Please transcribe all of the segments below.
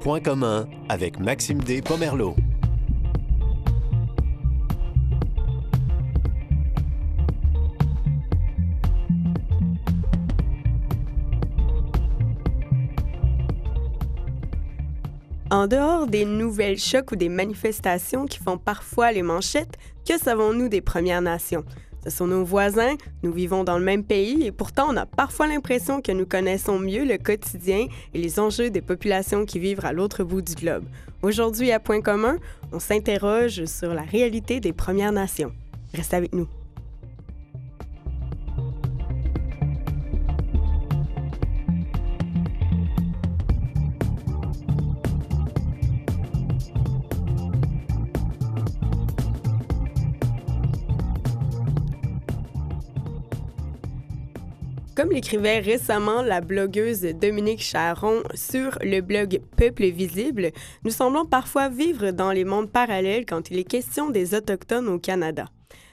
Point commun avec Maxime D. Pomerleau. En dehors des nouvelles chocs ou des manifestations qui font parfois les manchettes, que savons-nous des Premières Nations? Ce sont nos voisins, nous vivons dans le même pays et pourtant on a parfois l'impression que nous connaissons mieux le quotidien et les enjeux des populations qui vivent à l'autre bout du globe. Aujourd'hui à Point commun, on s'interroge sur la réalité des Premières Nations. Reste avec nous. Comme l'écrivait récemment la blogueuse Dominique Charon sur le blog Peuple Visible, nous semblons parfois vivre dans les mondes parallèles quand il est question des Autochtones au Canada.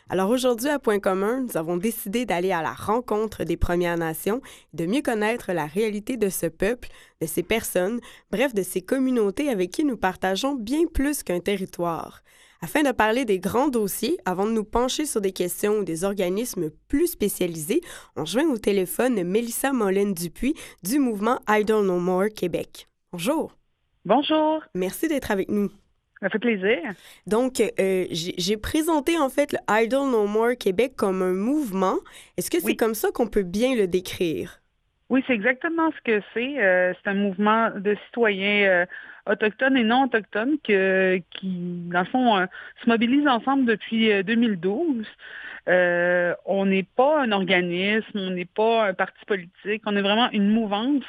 Alors aujourd'hui, à Point commun, nous avons décidé d'aller à la rencontre des Premières Nations, de mieux connaître la réalité de ce peuple, de ces personnes, bref, de ces communautés avec qui nous partageons bien plus qu'un territoire. Afin de parler des grands dossiers, avant de nous pencher sur des questions ou des organismes plus spécialisés, on joint au téléphone Mélissa Molène-Dupuis du mouvement Idle No More Québec. Bonjour. Bonjour. Merci d'être avec nous. Ça fait plaisir. Donc, euh, j'ai présenté en fait le Idle No More Québec comme un mouvement. Est-ce que c'est comme ça qu'on peut bien le décrire? Oui, c'est exactement ce que c'est. Euh, c'est un mouvement de citoyens euh, autochtones et non autochtones qui, dans le fond, euh, se mobilisent ensemble depuis 2012. On n'est pas un organisme, on n'est pas un parti politique, on est vraiment une mouvance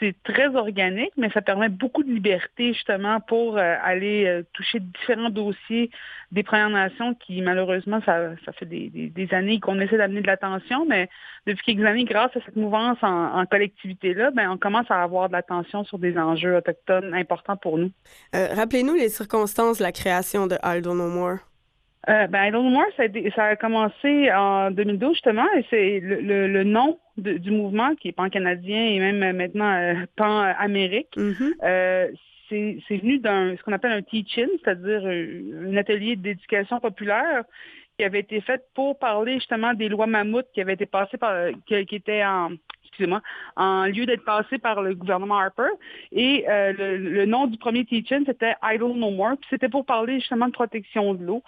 c'est très organique, mais ça permet beaucoup de liberté justement pour euh, aller euh, toucher différents dossiers des Premières Nations qui malheureusement ça, fait des, années qu'on essaie d'amener de l'attention, mais depuis quelques années, grâce à cette mouvance en, collectivité-là, ben, on commence à avoir de l'attention sur des enjeux autochtones importants pour nous. Euh, rappelez-nous les circonstances de la création de I No More. Euh, ben, I Don't More, ça a, ça a, commencé en 2012 justement, et c'est le, le, nom du mouvement qui est pan-canadien et même maintenant euh, pan-amérique. Mm-hmm. euh, c'est venu d'un ce qu'on appelle un teach-in, c'est-à-dire euh, un atelier d'éducation populaire qui avait été fait pour parler justement des lois mammouth qui avaient été passées par qui, qui étaient en excusez-moi, en lieu d'être passées par le gouvernement Harper. Et euh, le, le, nom du premier teach-in, c'était Idle No More. C'était pour parler justement de protection de l'eau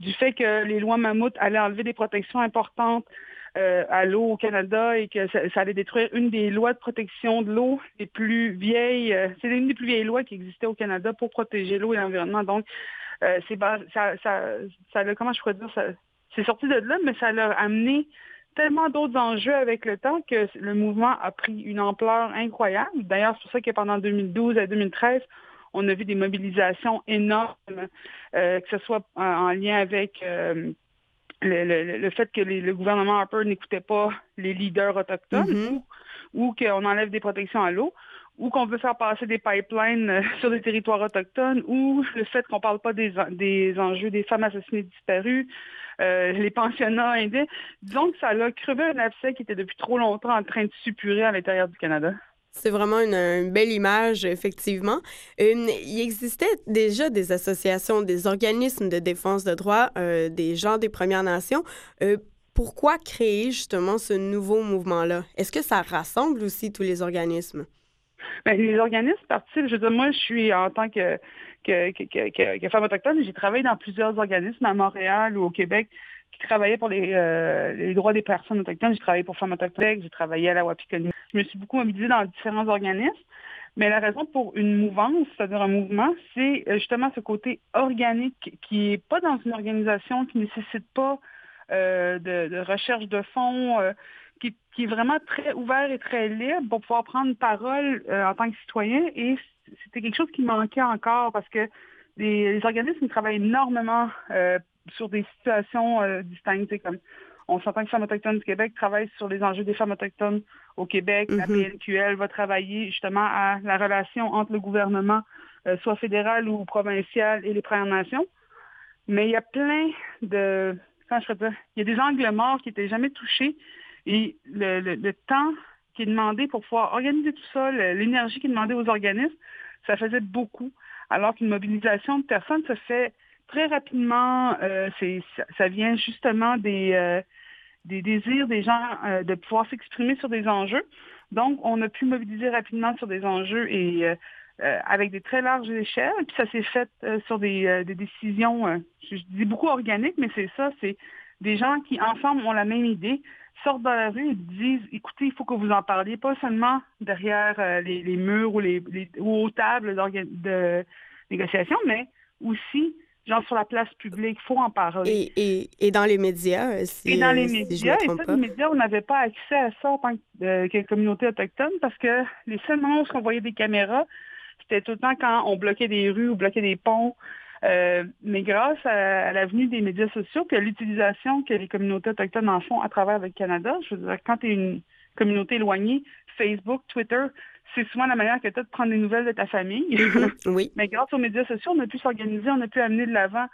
du fait que les lois mammouth allaient enlever des protections importantes euh, à l'eau au Canada et que ça, allait détruire une des lois de protection de l'eau les plus vieilles. Euh, c'est une des plus vieilles lois qui existaient au Canada pour protéger l'eau et l'environnement. Donc, euh, ça, ça, ça, comment je pourrais dire, c'est sorti de là, mais ça a amené tellement d'autres enjeux avec le temps que le mouvement a pris une ampleur incroyable. D'ailleurs, c'est pour ça que pendant 2012 à 2013, on a vu des mobilisations énormes, euh, que ce soit en, lien avec euh, le, fait que le gouvernement Harper n'écoutait pas les leaders autochtones mm-hmm. ou, qu'on enlève des protections à l'eau ou qu'on veut faire passer des pipelines euh, sur des territoires autochtones, ou le fait qu'on ne parle pas des, enjeux des femmes assassinées disparues, les pensionnats indiens. Que ça a crevé un abcès qui était depuis trop longtemps en train de suppurer à l'intérieur du Canada. C'est vraiment une, belle image, effectivement. il existait déjà des associations, des organismes de défense de droits euh, des gens des Premières Nations. Euh, pourquoi créer justement ce nouveau mouvement-là? Est-ce que ça rassemble aussi tous les organismes? Bien, les organismes participent. Je veux dire, moi, je suis en tant que, que, que, que femme autochtone, j'ai travaillé dans plusieurs organismes à Montréal ou au Québec qui travaillaient pour les, euh, les droits des personnes autochtones. J'ai travaillé pour Femmes autochtones, j'ai travaillé à la Wapikoni. Je me suis beaucoup mobilisée dans différents organismes. Mais la raison pour une mouvance, c'est-à-dire un mouvement, c'est euh, justement ce côté organique qui n'est pas dans une organisation, qui ne nécessite pas euh, de, recherche de fonds, qui, est vraiment très ouvert et très libre pour pouvoir prendre parole en tant que citoyen. Et c'était quelque chose qui manquait encore parce que les, organismes travaillent énormément sur des situations euh, distinctes. Comme on s'entend que Femmes autochtones du Québec travaille sur les enjeux des femmes autochtones au Québec. La mm-hmm. PNQL va travailler justement à la relation entre le gouvernement, euh, soit fédéral ou provincial, et les Premières Nations. Mais il y a plein de... Comment je dire? Il y a des angles morts qui n'étaient jamais touchés. Et le, temps qui est demandé pour pouvoir organiser tout ça, l'énergie qui est demandée aux organismes, ça faisait beaucoup. Alors qu'une mobilisation de personnes se fait très rapidement. Euh, ça, vient justement des, des désirs des gens de pouvoir s'exprimer sur des enjeux. Donc, on a pu mobiliser rapidement sur des enjeux et avec des très larges échelles. Puis ça s'est fait sur des, des décisions, je dis beaucoup organiques, mais c'est ça, c'est des gens qui, ensemble, ont la même idée, sortent dans la rue et disent, écoutez, il faut que vous en parliez, pas seulement derrière euh, les, murs ou, les, aux tables de négociation, mais aussi genre sur la place publique, il faut en parler. Et, dans les médias, euh, si, Et dans les médias, et ça, les médias, on n'avait pas accès à ça en tant que, que communauté autochtone parce que les seuls moments où on voyait des caméras, c'était tout le temps quand on bloquait des rues ou bloquait des ponts euh, mais grâce à, l'avenue des médias sociaux et à l'utilisation que les communautés autochtones en font à travers le Canada, je veux dire, quand tu es une communauté éloignée, Facebook, Twitter, c'est souvent la manière que tu as de prendre des nouvelles de ta famille. Mm-hmm. oui. Mais grâce aux médias sociaux, on a pu s'organiser, on a pu amener de l'avant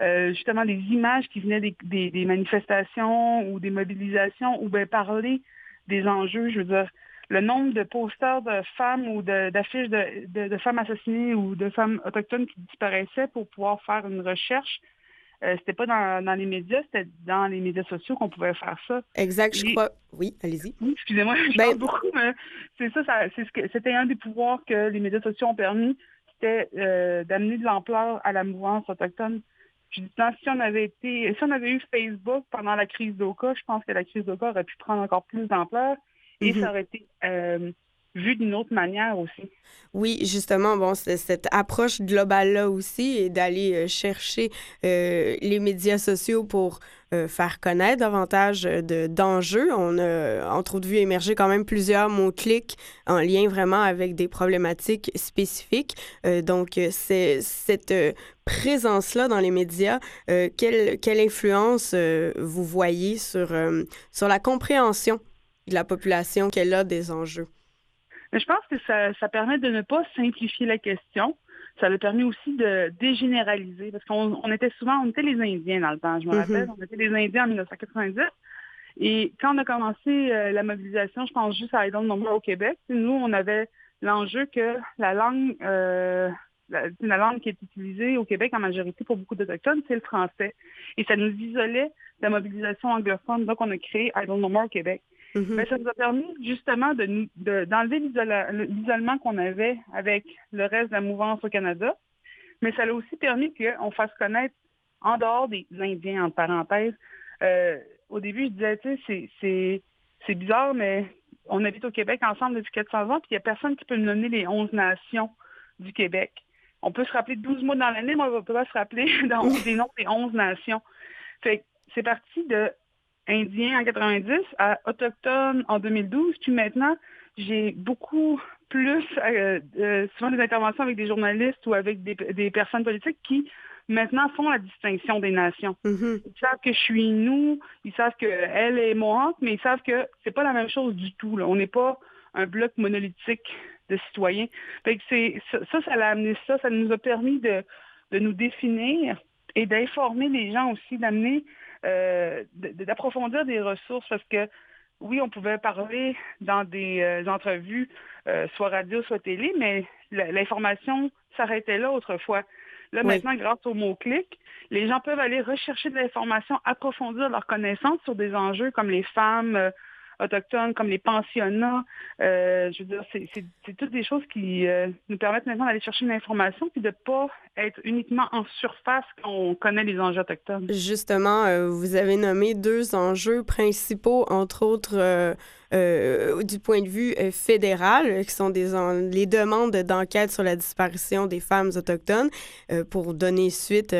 euh, justement des images qui venaient des, manifestations ou des mobilisations ou bien parler des enjeux. Je veux dire, le nombre de posters de femmes ou d'affiches de, femmes assassinées ou de femmes autochtones qui disparaissaient pour pouvoir faire une recherche. Euh, c'était pas dans, les médias, c'était dans les médias sociaux qu'on pouvait faire ça. Exact, je crois. Oui, allez-y. excusez-moi, je ben... parle beaucoup, mais c'est ça, c'était un des pouvoirs que les médias sociaux ont permis, c'était euh, d'amener de l'ampleur à la mouvance autochtone. Je dis, si on avait été, si on avait eu Facebook pendant la crise d'Oka, je pense que la crise d'Oka aurait pu prendre encore plus d'ampleur et mhm. ça aurait été euh, vu d'une autre manière aussi. Oui, justement, bon, cette approche globale-là aussi et d'aller euh, chercher euh, les médias sociaux pour faire connaître davantage de, d'enjeux. On a, entre autres, vu émerger quand même plusieurs mots-clics en lien vraiment avec des problématiques spécifiques. donc, cette présence-là dans les médias, quelle, quelle influence vous voyez sur, sur la compréhension de la population qu'elle a des enjeux? Je pense que ça, permet de ne pas simplifier la question. Ça a permis aussi de dégénéraliser, parce qu'on était souvent, on était les Indiens dans le temps, je me mm-hmm. rappelle, on était les Indiens en 1990. Et quand on a commencé euh, la mobilisation, je pense juste à I Don't au Québec, nous, on avait l'enjeu que la langue, euh, la, langue qui est utilisée au Québec en majorité pour beaucoup d'Autochtones, c'est le français. Et ça nous isolait de la mobilisation anglophone. Donc, on a créé I Don't au Québec. Mm-hmm. Mais ça nous a permis justement d'enlever de, l'isolement qu'on avait avec le reste de la mouvance au Canada. Mais ça a aussi permis qu'on fasse connaître en dehors des Indiens, en parenthèse. Euh, au début, je disais, tu sais, c'est bizarre, mais on habite au Québec ensemble depuis 400 ans, puis il n'y a personne qui peut nous donner les 11 nations du Québec. On peut se rappeler 12 mois dans l'année, mais on ne peut pas se rappeler dans des noms des 11 nations. Fait c'est parti de indien en 90 à autochtone en 2012. Puis maintenant, j'ai beaucoup plus, euh, euh, souvent des interventions avec des journalistes ou avec des, personnes politiques qui maintenant font la distinction des nations. Mm-hmm. Ils savent que je suis nous, ils savent que elle est Mohawk, mais ils savent que c'est pas la même chose du tout. On n'est pas un bloc monolithique de citoyens. Fait que c'est, ça, ça l'a amené ça, ça nous a permis de, de nous définir et d'informer les gens aussi, d'amener euh, d'approfondir des ressources parce que oui, on pouvait parler dans des euh, entrevues, euh, soit radio, soit télé, mais l'information s'arrêtait là autrefois. Là, maintenant, grâce au mot-clic, les gens peuvent aller rechercher de l'information, approfondir leurs connaissances sur des enjeux comme les femmes, autochtones, comme les pensionnats. Euh, je veux dire, c'est toutes des choses qui euh, nous permettent maintenant d'aller chercher une information puis de ne pas être uniquement en surface quand on connaît les enjeux autochtones. Justement, euh, vous avez nommé deux enjeux principaux, entre autres euh, du point de vue euh, fédéral, qui sont des les demandes d'enquête sur la disparition des femmes autochtones, euh, pour donner suite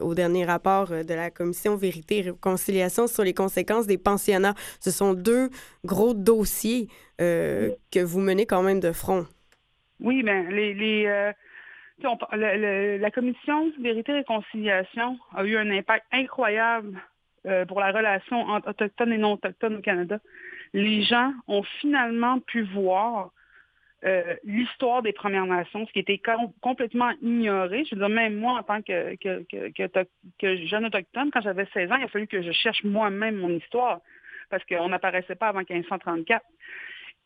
au dernier rapport de la Commission Vérité et Réconciliation sur les conséquences des pensionnats. Ce sont deux gros dossiers que vous menez quand même de front. Oui, mais ben, les, les la Commission Vérité et Réconciliation a eu un impact incroyable pour la relation entre autochtones et non autochtones au Canada les gens ont finalement pu voir euh, l'histoire des Premières Nations, ce qui était complètement ignoré. Je veux dire, même moi, en tant que, jeune autochtone, quand j'avais 16 ans, il a fallu que je cherche moi-même mon histoire, parce qu'on n'apparaissait pas avant 1534.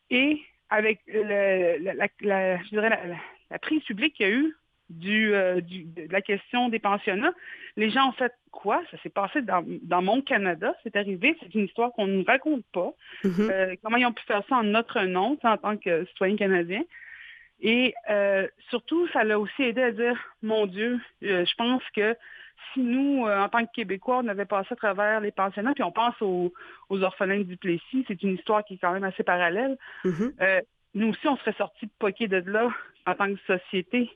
Et avec la prise publique qu'il y a eu euh, du, de la question des pensionnats, les gens ont fait quoi? Ça s'est passé dans, mon Canada, c'est arrivé, c'est une histoire qu'on ne nous raconte pas. Mm-hmm. Euh, comment ils ont pu faire ça en notre nom, en tant que citoyen canadien? Et euh, surtout, ça l'a aussi aidé à dire, mon Dieu, je pense que si nous, en tant que Québécois, on avait passé à travers les pensionnats, puis on pense aux, orphelins du Plessis, c'est une histoire qui est quand même assez parallèle. Mm-hmm. nous aussi, on serait sortis poqués de là en tant que société.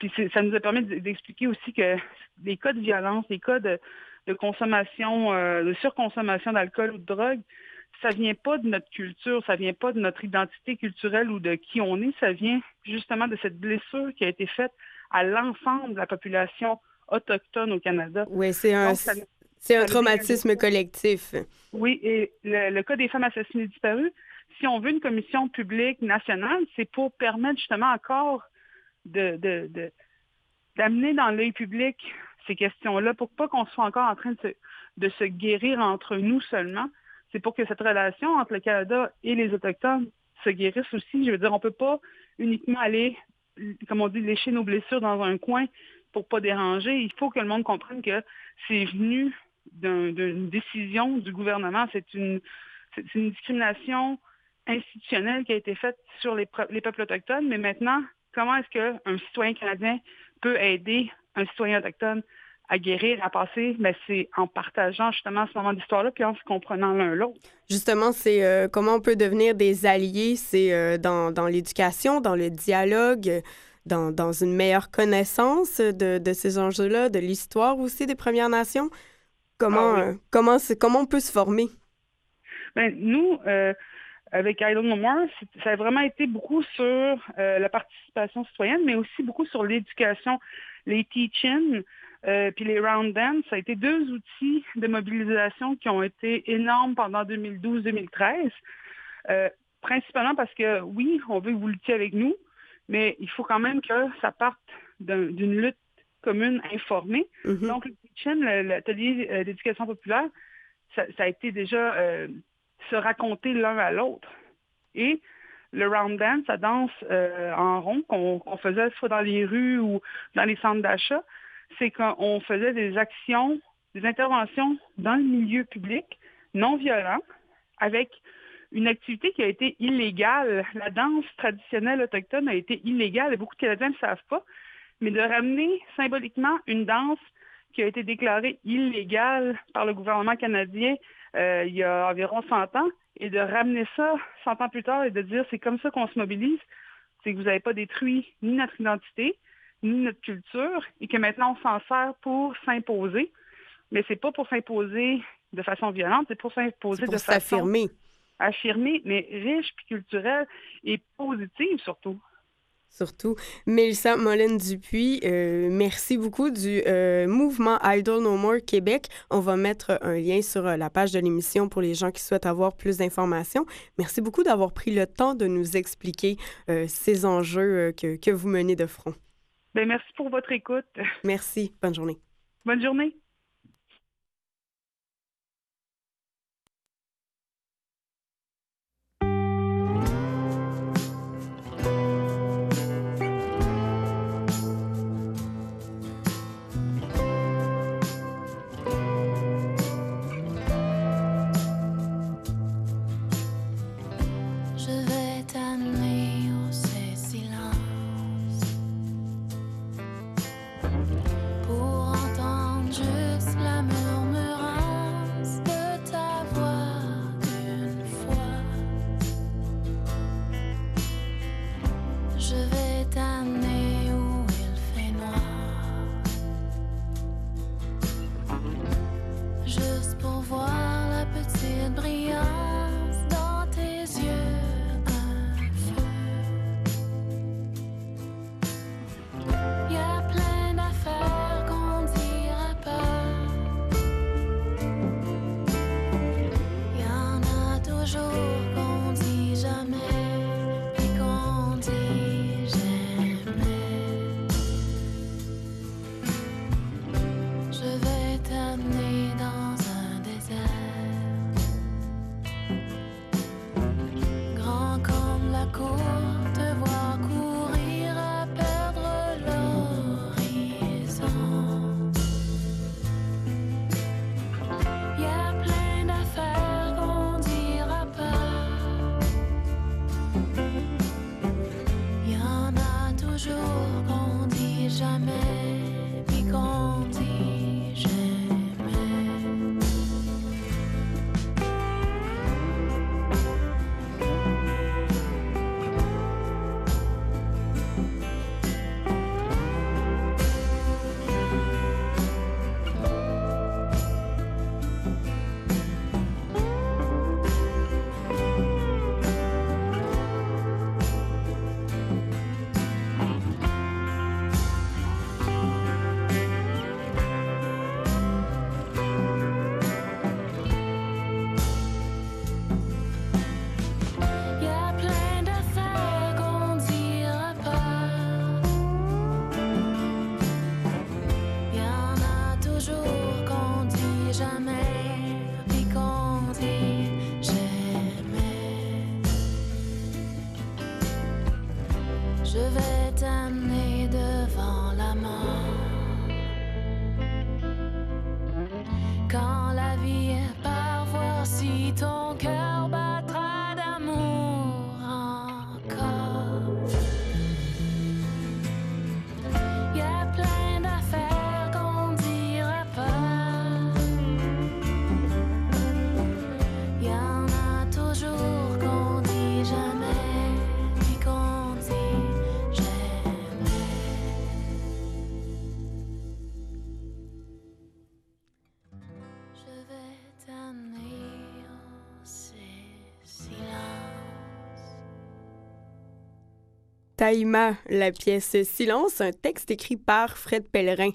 Puis ça nous a permis d'expliquer aussi que les cas de violence, les cas de, consommation, euh, de surconsommation d'alcool ou de drogue, ça vient pas de notre culture, ça vient pas de notre identité culturelle ou de qui on est, ça vient justement de cette blessure qui a été faite à l'ensemble de la population autochtone au Canada. Oui, c'est un, c'est un traumatisme collectif. Oui, et le, le, cas des femmes assassinées disparues, si on veut une commission publique nationale, c'est pour permettre justement encore de, d'amener dans l'œil public ces questions-là pour pas qu'on soit encore en train de se, de se guérir entre nous seulement. C'est pour que cette relation entre le Canada et les Autochtones se guérisse aussi. Je veux dire, on peut pas uniquement aller, comme on dit, lécher nos blessures dans un coin pour pas déranger. Il faut que le monde comprenne que c'est venu d'une décision du gouvernement. C'est une, une discrimination institutionnelle qui a été faite sur les peuples autochtones, mais maintenant, comment est-ce qu'un citoyen canadien peut aider un citoyen autochtone à guérir, à passer, mais ben, c'est en partageant justement ce moment d'histoire-là, puis en se comprenant l'un l'autre. Justement, c'est euh, comment on peut devenir des alliés, c'est euh, dans, dans l'éducation, dans le dialogue, dans, dans une meilleure connaissance de, de ces enjeux-là, de l'histoire aussi des Premières Nations? Comment, ah euh, comment, comment on peut se former? Bien, nous, avec I Don't Know More, ça a vraiment été beaucoup sur euh, la participation citoyenne, mais aussi beaucoup sur l'éducation, les teaching, euh, puis les round dance. Ça a été deux outils de mobilisation qui ont été énormes pendant 2012-2013, euh, principalement parce que oui, on veut que vous luttiez avec nous, mais il faut quand même que ça parte d'une lutte commune informée. Mm-hmm. Donc, le teaching, l'atelier d'éducation populaire, ça, ça, a été déjà se raconter l'un à l'autre. Et le round dance, ça danse euh, en rond qu'on faisait soit dans les rues ou dans les centres d'achat, c'est qu'on faisait des actions, des interventions dans le milieu public, non violent, avec une activité qui a été illégale. La danse traditionnelle autochtone a été illégale et beaucoup de Canadiens ne savent pas, mais de ramener symboliquement une danse qui a été déclarée illégale par le gouvernement canadien euh, il y a environ 100 ans, et de ramener ça 100 ans plus tard et de dire c'est comme ça qu'on se mobilise, c'est que vous n'avez pas détruit ni notre identité, ni notre culture, et que maintenant on s'en sert pour s'imposer. Mais c'est pas pour s'imposer de façon violente, c'est pour s'imposer de façon affirmer. affirmée, mais riche puis culturelle et positive surtout. Surtout. Mélissa Molène-Dupuis, euh, merci beaucoup du euh, mouvement Idol No More Québec. On va mettre un lien sur euh, la page de l'émission pour les gens qui souhaitent avoir plus d'informations. Merci beaucoup d'avoir pris le temps de nous expliquer ces enjeux que, que vous menez de front. Bien, merci pour votre écoute. Merci. Bonne journée. Bonne journée. Taïma, la pièce Silence, un texte écrit par Fred Pellerin.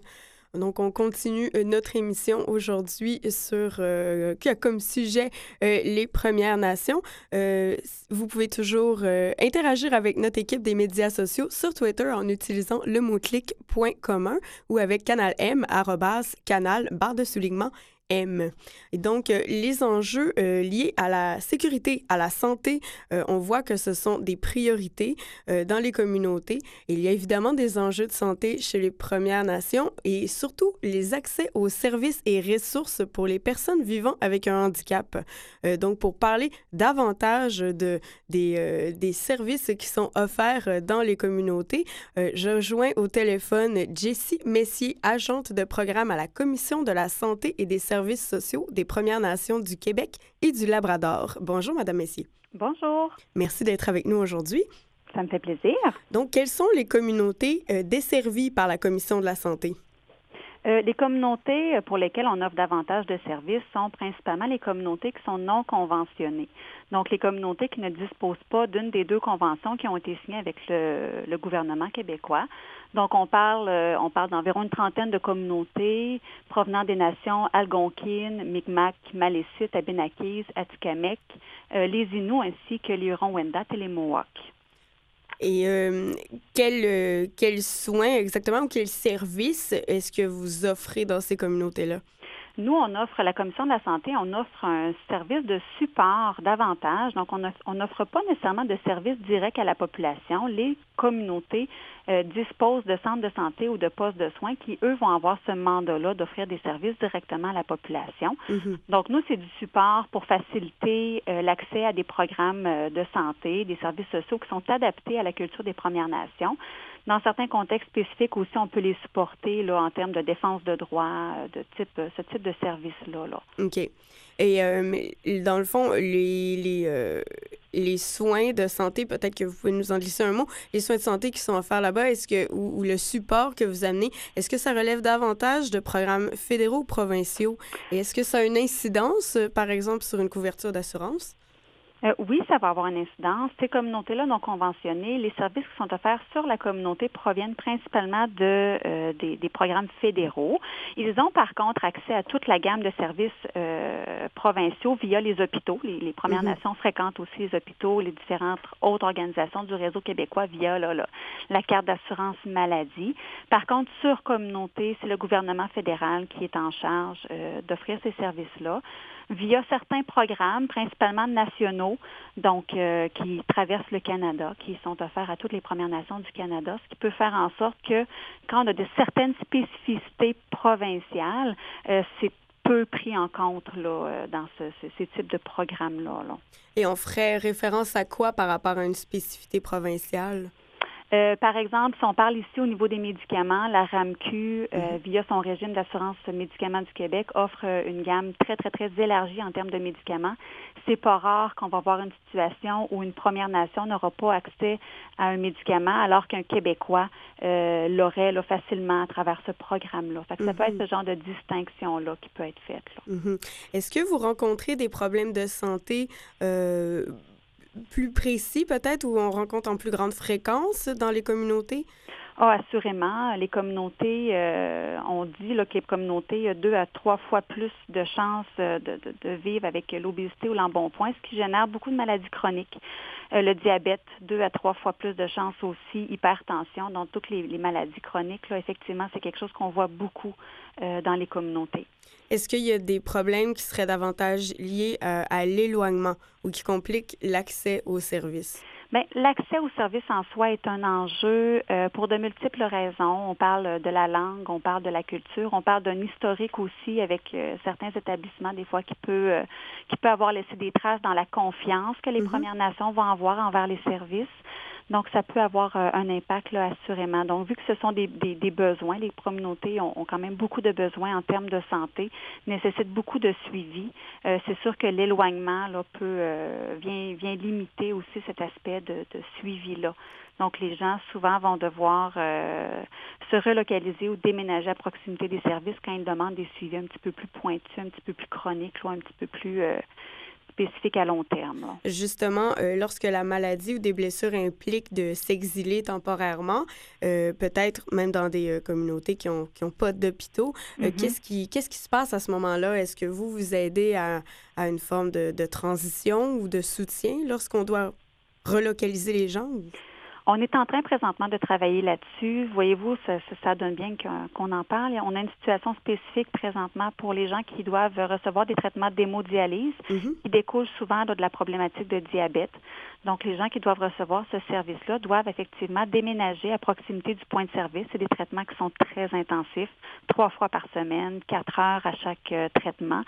Donc, on continue euh, notre émission aujourd'hui sur euh, qui a comme sujet euh, les Premières Nations. Euh, vous pouvez toujours interagir avec notre équipe des médias sociaux sur Twitter en utilisant le mot-clic point commun ou avec canal M arrobas canal barre de soulignement Et donc, euh, les enjeux euh, liés à la sécurité, à la santé, euh, on voit que ce sont des priorités dans les communautés. Il y a évidemment des enjeux de santé chez les Premières Nations et surtout les accès aux services et ressources pour les personnes vivant avec un handicap. Donc, pour parler davantage de, des, des services qui sont offerts dans les communautés, je rejoins au téléphone Jessie Messier, agente de programme à la Commission de la santé et des services sociaux des Premières Nations du Québec et du Labrador. Bonjour, Madame Messier. Bonjour, Merci d'être avec nous aujourd'hui. ça me fait plaisir. Donc, quelles sont les communautés euh, desservies par la Commission de la santé? Euh, les communautés euh, pour lesquelles on offre davantage de services sont principalement les communautés qui sont non conventionnées. Donc, les communautés qui ne disposent pas d'une des deux conventions qui ont été signées avec le, le gouvernement québécois. Donc, on parle, euh, on parle d'environ une trentaine de communautés provenant des nations algonquines, Mi'kmaq, Malécite, Abénaquise, Atikamekw, euh, les Inuits ainsi que les Huron-Wendat et les Mohawks. Et euh, quels euh, soins exactement ou quels services est-ce que vous offrez dans ces communautés-là? Nous, on offre, la Commission de la santé, on offre un service de support davantage. Donc, on off- on n'offre pas nécessairement de service direct à la population. Les communautés euh, disposent de centres de santé ou de postes de soins qui, eux, vont avoir ce mandat-là d'offrir des services directement à la population. Mhm. Donc, nous, c'est du support pour faciliter euh, l'accès à des programmes euh, de santé, des services sociaux qui sont adaptés à la culture des Premières Nations. Dans certains contextes spécifiques aussi, on peut les supporter là, en termes de défense de droits, euh, de type, euh, ce type de service-là. Là. OK. Et euh, dans le fond, les, soins de santé, peut-être que vous pouvez nous en glisser un mot, les soins de santé qui sont offerts là-bas, est-ce que ou, ou le support que vous amenez, est-ce que ça relève davantage de programmes fédéraux ou provinciaux? Et est-ce que ça a une incidence, par exemple, sur une couverture d'assurance? Euh, oui, ça va avoir une incidence. Ces communautés-là non conventionnées, les services qui sont offerts sur la communauté proviennent principalement de, euh, des, des programmes fédéraux. Ils ont par contre accès à toute la gamme de services euh, provinciaux via les hôpitaux. Les, les Premières Mhm. Nations fréquentent aussi les hôpitaux, les différentes autres organisations du réseau québécois via là, là, la carte d'assurance maladie. Par contre, sur communauté, c'est le gouvernement fédéral qui est en charge euh, d'offrir ces services-là via certains programmes, principalement nationaux, donc euh, qui traversent le Canada, qui sont offerts à toutes les Premières Nations du Canada, ce qui peut faire en sorte que quand on a de certaines spécificités provinciales, euh, c'est peu pris en compte là, euh, dans ce, ce- ces types de programmes-là. là. Et on ferait référence à quoi par rapport à une spécificité provinciale? Euh, par exemple, si on parle ici au niveau des médicaments, la RAMQ, euh, mhm. via son régime d'assurance médicaments du Québec, offre euh, une gamme très, très, très élargie en termes de médicaments. C'est pas rare qu'on va avoir une situation où une Première Nation n'aura pas accès à un médicament alors qu'un Québécois l'aurait facilement à travers ce programme-là. Ça peut être mhm. ce genre de distinction-là qui peut être faite. Mhm. Est-ce que vous rencontrez des problèmes de santé plus précis peut-être où on rencontre en plus grande fréquence dans les communautés? Ah, assurément. Les communautés, euh, on dit là, que les communautés ont deux à trois fois plus de chances euh, de, de, vivre avec l'obésité ou l'embonpoint, ce qui génère beaucoup de maladies chroniques. Euh, le diabète, deux à trois fois plus de chances aussi, hypertension, donc toutes les, maladies chroniques, là, effectivement, c'est quelque chose qu'on voit beaucoup dans les communautés. Est-ce qu'il y a des problèmes qui seraient davantage liés à l'éloignement ou qui compliquent l'accès aux services? Bien, l'accès aux services en soi est un enjeu euh, pour de multiples raisons. On parle de la langue, on parle de la culture, on parle d'un historique aussi avec euh, certains établissements des fois qui peut euh, qui peut avoir laissé des traces dans la confiance que les mm-hmm. Premières Nations vont avoir envers les services. Donc, ça peut avoir euh, un impact, là, assurément. Donc, vu que ce sont des, des, besoins, les communautés ont, ont, quand même beaucoup de besoins en termes de santé, nécessitent beaucoup de suivi. Euh, c'est sûr que l'éloignement, là, peut, euh, vient, vient limiter aussi cet aspect de, de suivi-là. Donc, les gens, souvent, vont devoir se relocaliser ou déménager à proximité des services quand ils demandent des suivis un petit peu plus pointus, un petit peu plus chroniques, ou un petit peu plus spécifique à long terme. Justement, euh, lorsque la maladie ou des blessures impliquent de s'exiler temporairement, euh, peut-être même dans des euh, communautés qui n'ont qui ont pas d'hôpitaux, mm-hmm. qu'est-ce qui, qu'est-ce qui se passe à ce moment-là? Est-ce que vous vous aidez à, à une forme de, de transition ou de soutien lorsqu'on doit relocaliser les gens? On est en train présentement de travailler là-dessus. Voyez-vous, ça, ça, donne bien qu'on en parle. On a une situation spécifique présentement pour les gens qui doivent recevoir des traitements d'hémodialyse mm-hmm. qui découlent souvent de la problématique de diabète. Donc, les gens qui doivent recevoir ce service-là doivent effectivement déménager à proximité du point de service. C'est des traitements qui sont très intensifs, trois fois par semaine, quatre heures à chaque euh, traitement.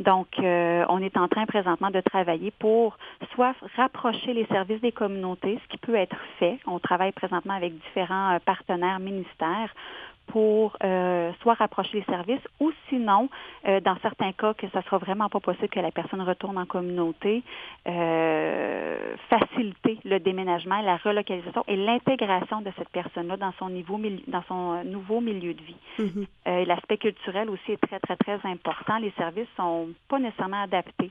Donc, euh, on est en train présentement de travailler pour soit rapprocher les services des communautés, ce qui peut être fait. On travaille présentement avec différents euh, partenaires ministères pour euh, soit rapprocher les services ou sinon, euh, dans certains cas que ça sera vraiment pas possible que la personne retourne en communauté, euh, faciliter le déménagement, la relocalisation et l'intégration de cette personne-là dans son niveau dans son nouveau milieu de vie. Mm-hmm. L'aspect culturel aussi est très très très important. Les services sont pas nécessairement adaptés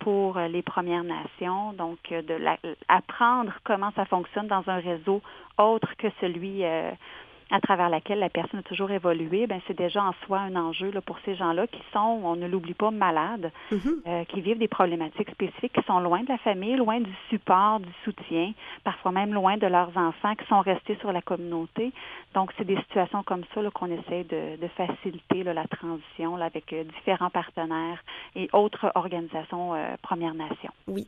pour les Premières Nations, donc de la, apprendre comment ça fonctionne dans un réseau autre que celui à travers laquelle la personne a toujours évolué, ben c'est déjà en soi un enjeu là, pour ces gens-là qui sont, on ne l'oublie pas, malades, mm-hmm. euh, qui vivent des problématiques spécifiques, qui sont loin de la famille, loin du support, du soutien, parfois même loin de leurs enfants, qui sont restés sur la communauté. Donc, c'est des situations comme ça qu'on essaie de, de faciliter la transition là, avec euh, différents partenaires et autres organisations euh, Premières Nations. Oui.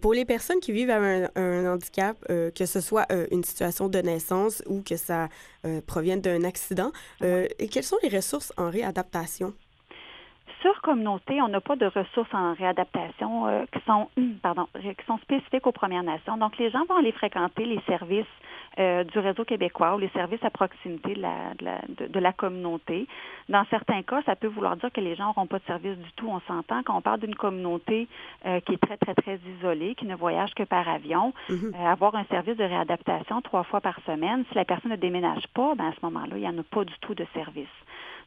pour les personnes qui vivent un, un handicap, que ce soit une situation de naissance ou que ça euh, proviennent d'un accident. Euh, et quelles sont les ressources en réadaptation? Sur communauté, on n'a pas de ressources en réadaptation euh, qui sont pardon, qui sont spécifiques aux Premières Nations. Donc, les gens vont aller fréquenter les services du réseau québécois ou les services à proximité de la, de, la, communauté. Dans certains cas, ça peut vouloir dire que les gens n'auront pas de service du tout. On s'entend quand on parle d'une communauté qui est très, très, très isolée, qui ne voyage que par avion. Mm-hmm. avoir un service de réadaptation trois fois par semaine, si la personne ne déménage pas, ben à ce moment-là, il n'y en a pas du tout de service.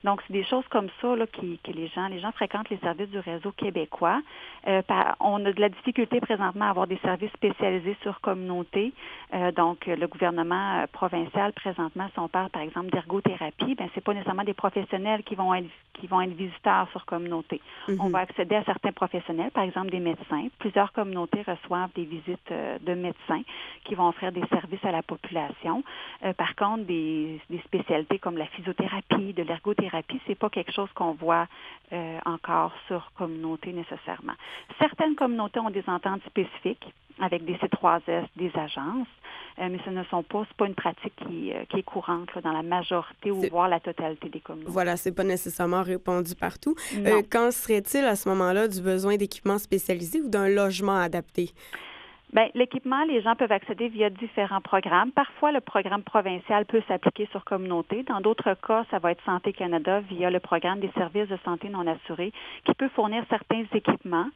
Donc, c'est des choses comme ça là, qui, que les gens, les gens fréquentent les services du réseau québécois. Euh, on a de la difficulté présentement à avoir des services spécialisés sur communauté. Euh, donc, le gouvernement euh, provincial, présentement, si on parle par exemple d'ergothérapie, ben c'est pas nécessairement des professionnels qui vont être qui vont être visiteurs sur communauté. On va accéder à certains professionnels, par exemple des médecins. Plusieurs communautés reçoivent des visites de médecins qui vont offrir des services à la population. par contre, des, des spécialités comme la physiothérapie, de l'ergothérapie thérapie, c'est pas quelque chose qu'on voit euh, encore sur communauté nécessairement. Certaines communautés ont des ententes spécifiques avec des C3S, des agences, euh, mais ce ne sont pas, c'est pas une pratique qui, euh, est courante dans la majorité ou voire la totalité des communautés. Voilà, c'est pas nécessairement répandu partout. quand serait-il à ce moment-là du besoin d'équipements spécialisés ou d'un logement adapté? Bien, l'équipement, les gens peuvent accéder via différents programmes. Parfois, le programme provincial peut s'appliquer sur communauté. Dans d'autres cas, ça va être Santé Canada via le programme des services de santé non assurés qui peut fournir certains équipements.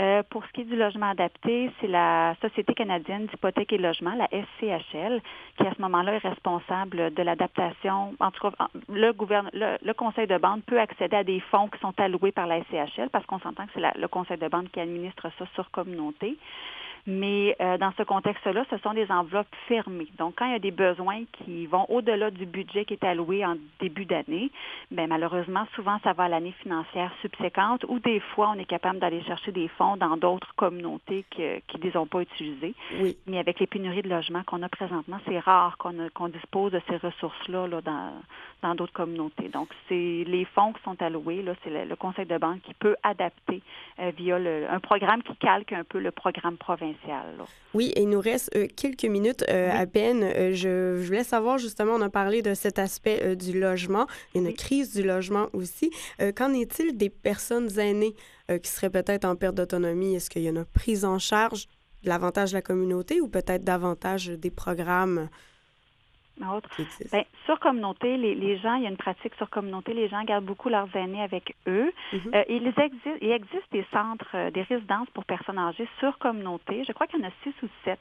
Euh, pour ce qui est du logement adapté, c'est la Société canadienne d'hypothèque et logement, la SCHL, qui à ce moment-là est responsable de l'adaptation. En tout cas, le, le, conseil de bande peut accéder à des fonds qui sont alloués par la SCHL parce qu'on s'entend que c'est le conseil de bande qui administre ça sur communauté. Mais euh, dans ce contexte-là, ce sont des enveloppes fermées. Donc, quand il y a des besoins qui vont au-delà du budget qui est alloué en début d'année, bien, malheureusement, souvent, ça va à l'année financière subséquente ou des fois, on est capable d'aller chercher des fonds dans d'autres communautés qui ne les ont pas utilisés. Oui. Mais avec les pénuries de logements qu'on a présentement, c'est rare qu'on dispose de ces ressources-là là, dans, dans d'autres communautés. Donc, c'est les fonds qui sont alloués, là, c'est le, conseil de banque qui peut adapter euh, via le, un programme qui calque un peu le programme provincial. Oui, et il nous reste euh, quelques minutes euh, à peine. Je, je, voulais savoir, justement, on a parlé de cet aspect du logement, une crise du logement aussi. qu'en est-il des personnes aînées qui seraient peut-être en perte d'autonomie? Est-ce qu'il y a une prise en charge de l'avantage de la communauté ou peut-être davantage des programmes autre. Ben, sur communauté, les, gens, il y a une pratique sur communauté, les gens gardent beaucoup leurs aînés avec eux. Mm-hmm. Euh, il, existe, il existe des centres, euh, des résidences pour personnes âgées sur communauté. Je crois qu'il y en a six ou sept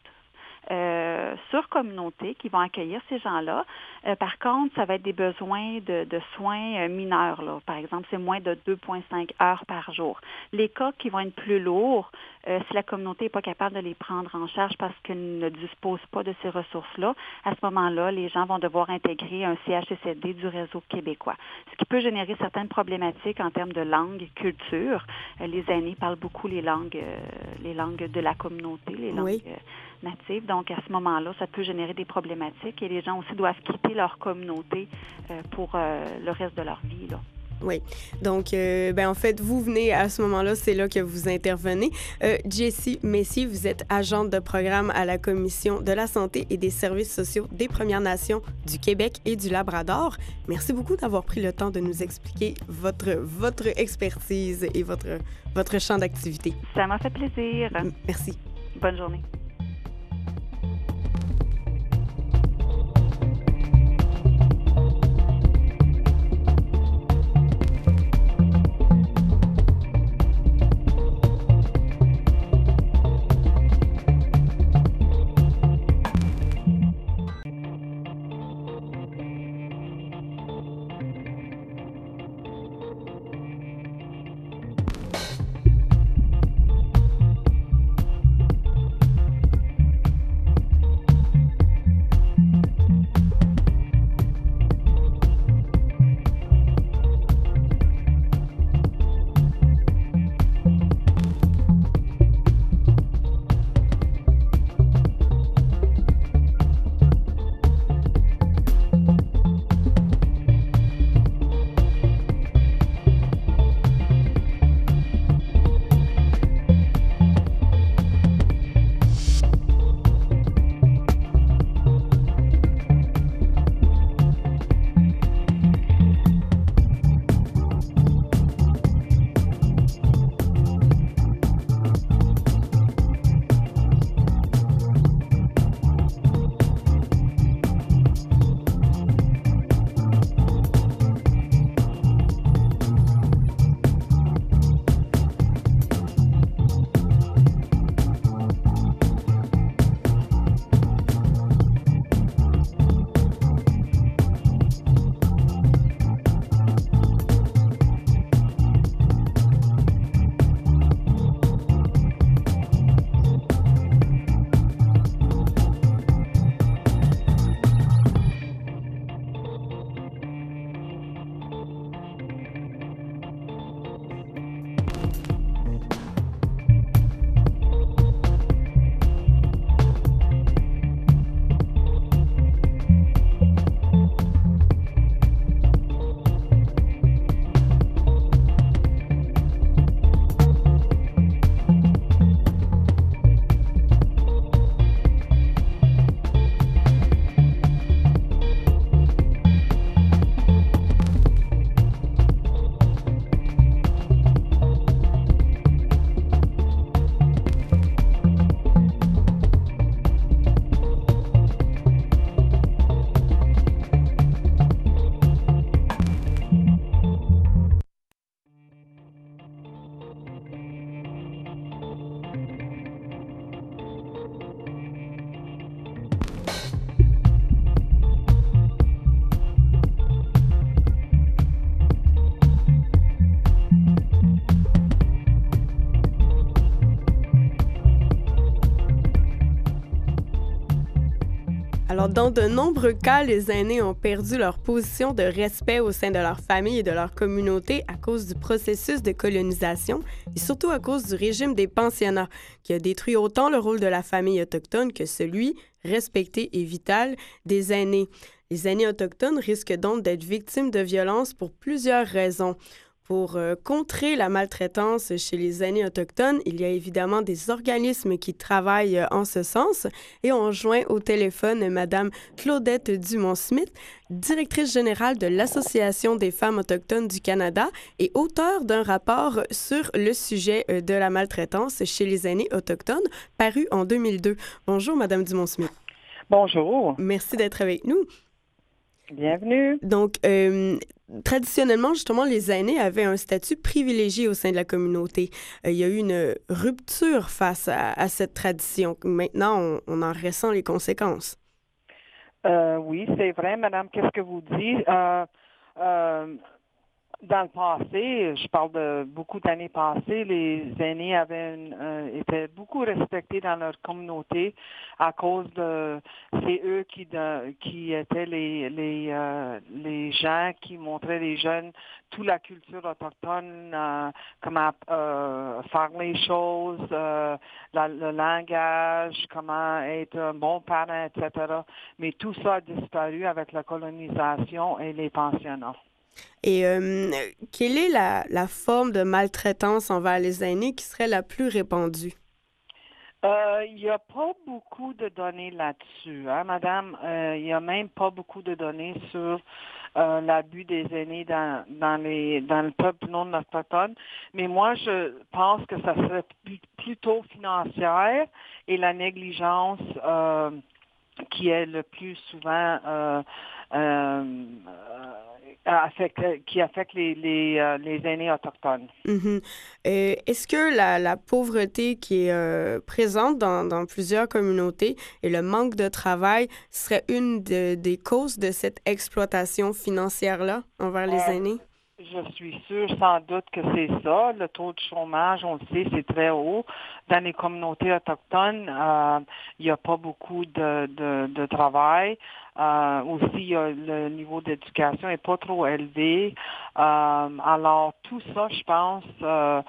euh, sur communauté qui vont accueillir ces gens-là. Euh, par contre, ça va être des besoins de, soins euh, mineurs. Là. Par exemple, c'est moins de 2,5 heures par jour. Les cas qui vont être plus lourds, si la communauté n'est pas capable de les prendre en charge parce qu'elle ne dispose pas de ces ressources-là, à ce moment-là, les gens vont devoir intégrer un CHSLD du réseau québécois, ce qui peut générer certaines problématiques en termes de langue, culture. les aînés parlent beaucoup les langues, les langues de la communauté, les langues Donc, à ce moment-là, ça peut générer des problématiques et les gens aussi doivent quitter leur communauté euh, pour euh, le reste de leur vie. Là. Oui. Donc, euh, ben, en fait, vous venez à ce moment-là, c'est là que vous intervenez. Jessie Messier, vous êtes agente de programme à la Commission de la santé et des services sociaux des Premières Nations du Québec et du Labrador. Merci beaucoup d'avoir pris le temps de nous expliquer votre, votre expertise et votre, votre champ d'activité. Ça m'a fait plaisir. Merci. Bonne journée. Dans de nombreux cas, les aînés ont perdu leur position de respect au sein de leur famille et de leur communauté à cause du processus de colonisation et surtout à cause du régime des pensionnats, qui a détruit autant le rôle de la famille autochtone que celui, respecté et vital, des aînés. Les aînés autochtones risquent donc d'être victimes de violences pour plusieurs raisons. Pour euh, contrer la maltraitance chez les aînés autochtones, il y a évidemment des organismes qui travaillent euh, en ce sens et on joint au téléphone Madame Claudette Dumont-Smith, directrice générale de l'Association des femmes autochtones du Canada et auteure d'un rapport sur le sujet euh, de la maltraitance chez les aînés autochtones paru en 2002. Bonjour Madame Dumont-Smith. Bonjour. Merci d'être avec nous. Bienvenue. Donc, euh, traditionnellement, justement, les aînés avaient un statut privilégié au sein de la communauté. Euh, il y a eu une rupture face à, cette tradition. Maintenant, on, en ressent les conséquences. Euh, oui, c'est vrai, Madame. Qu'est-ce que vous dites? Dans le passé, je parle de beaucoup d'années passées, les aînés avaient euh, étaient beaucoup respectés dans leur communauté à cause de c'est eux qui qui étaient les les euh, les gens qui montraient les jeunes toute la culture autochtone, euh, comment faire les choses, le langage, comment être un bon parent, etc. Mais tout ça a disparu avec la colonisation et les pensionnats. Et euh, quelle est la, la, forme de maltraitance envers les aînés qui serait la plus répandue? Euh, il n'y a pas beaucoup de données là-dessus, hein, madame. Euh, il n'y a même pas beaucoup de données sur l'abus des aînés dans, dans, les, dans le peuple non autochtone. Mais moi, je pense que ça serait plutôt financière et la négligence qui est le plus souvent qui affecte les, les, euh, les aînés autochtones. Mm-hmm. Est-ce que la, la, pauvreté qui est euh, présente dans, dans, plusieurs communautés et le manque de travail serait une des causes de cette exploitation financière-là envers les euh, aînés? Je suis sûre sans doute que c'est ça. Le taux de chômage, on le sait, c'est très haut. Dans les communautés autochtones, il n'y a pas beaucoup de, de, de travail. Euh, aussi, le niveau d'éducation est pas trop élevé. Euh, alors, tout ça, je pense, euh,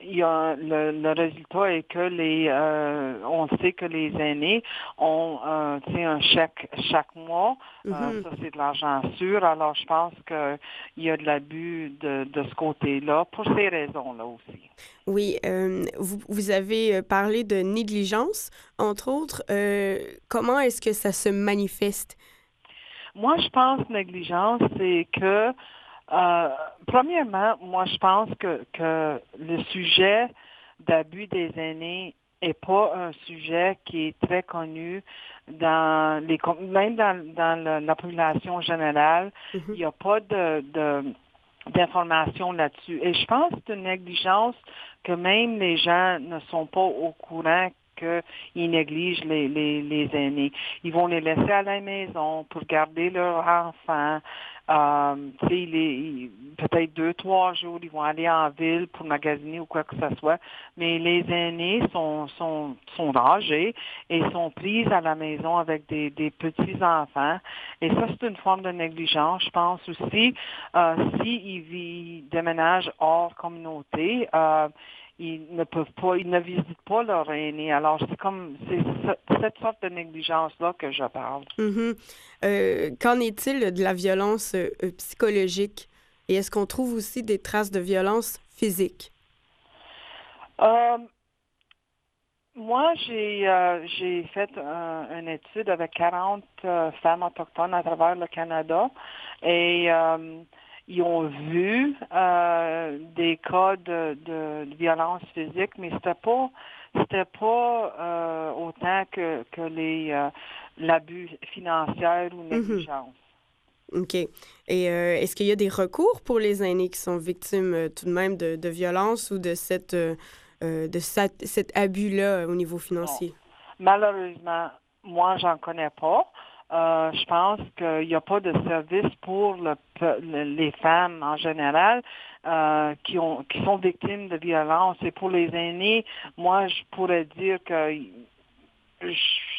il y a le, le, résultat est que les euh, on sait que les aînés ont euh, un chèque chaque mois. Euh, mm-hmm. ça, c'est de l'argent sûr. Alors, je pense qu'il y a de l'abus de, de ce côté-là pour ces raisons-là aussi. Oui, euh, vous, vous, avez parlé de négligence, entre autres. comment est-ce que ça se manifeste? Moi, je pense négligence, c'est que euh, premièrement, moi, je pense que, que le sujet d'abus des aînés n'est pas un sujet qui est très connu dans les même dans, dans la, population générale. Mm-hmm. Il n'y a pas de, de d'informations là-dessus. Et je pense que c'est une négligence que même les gens ne sont pas au courant qu'ils négligent les, les, les aînés. Ils vont les laisser à la maison pour garder leurs enfants. Euh, peut-être deux, trois jours, ils vont aller en ville pour magasiner ou quoi que ce soit, mais les aînés sont, sont, sont âgés et sont pris à la maison avec des, des petits-enfants. Et ça, c'est une forme de négligence. Je pense aussi, euh, s'ils déménagent hors communauté, euh, ils ne peuvent pas, ils ne visitent pas leur aîné. Alors, c'est comme, c'est cette sorte de négligence-là que je parle. Mm-hmm. Euh, qu'en est-il de la violence euh, psychologique? Et est-ce qu'on trouve aussi des traces de violence physique? Euh, moi, j'ai j'ai fait une étude avec 40 femmes autochtones à travers le Canada et ils ont vu euh, des cas de, de, violence physique, mais c'était pas c'était pas euh, autant que, que les euh, l'abus financier ou mhm. négligence. OK. Et est-ce qu'il y a des recours pour les aînés qui sont victimes tout de même de, de violence ou de cette de cet abus-là au niveau financier? Malheureusement, moi, j'en connais pas. Euh, je pense qu'il n'y a pas de service pour le, les femmes en général euh, qui, ont, qui sont victimes de violence. Et pour les aînés, moi, je pourrais dire que je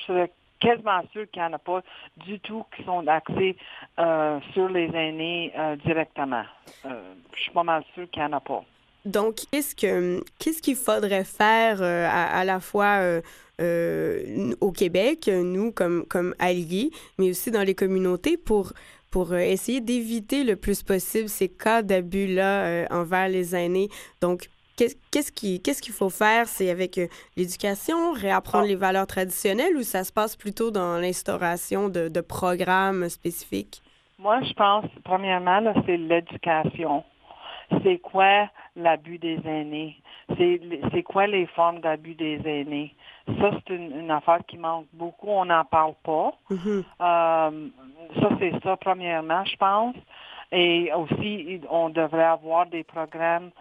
serais quasiment sûr qu'il n'y en a pas du tout qui sont axés euh, sur les aînés euh, directement. je suis pas mal sûr qu'il n'y en a pas. Donc, qu'est-ce que qu'est-ce qu'il faudrait faire à, la fois au Québec, nous comme comme alliés, mais aussi dans les communautés pour pour essayer d'éviter le plus possible ces cas d'abus-là envers les aînés. Donc, Qu'est-ce qu'il faut faire? C'est avec euh, l'éducation, réapprendre ah. les valeurs traditionnelles ou ça se passe plutôt dans l'instauration de, programmes spécifiques? Moi, je pense, premièrement, c'est l'éducation. C'est quoi l'abus des aînés? C'est quoi les formes d'abus des aînés? Ça, c'est une, affaire qui manque beaucoup. On n'en parle pas. Mm-hmm. Euh, ça, c'est ça, premièrement, je pense. Et aussi, on devrait avoir des programmes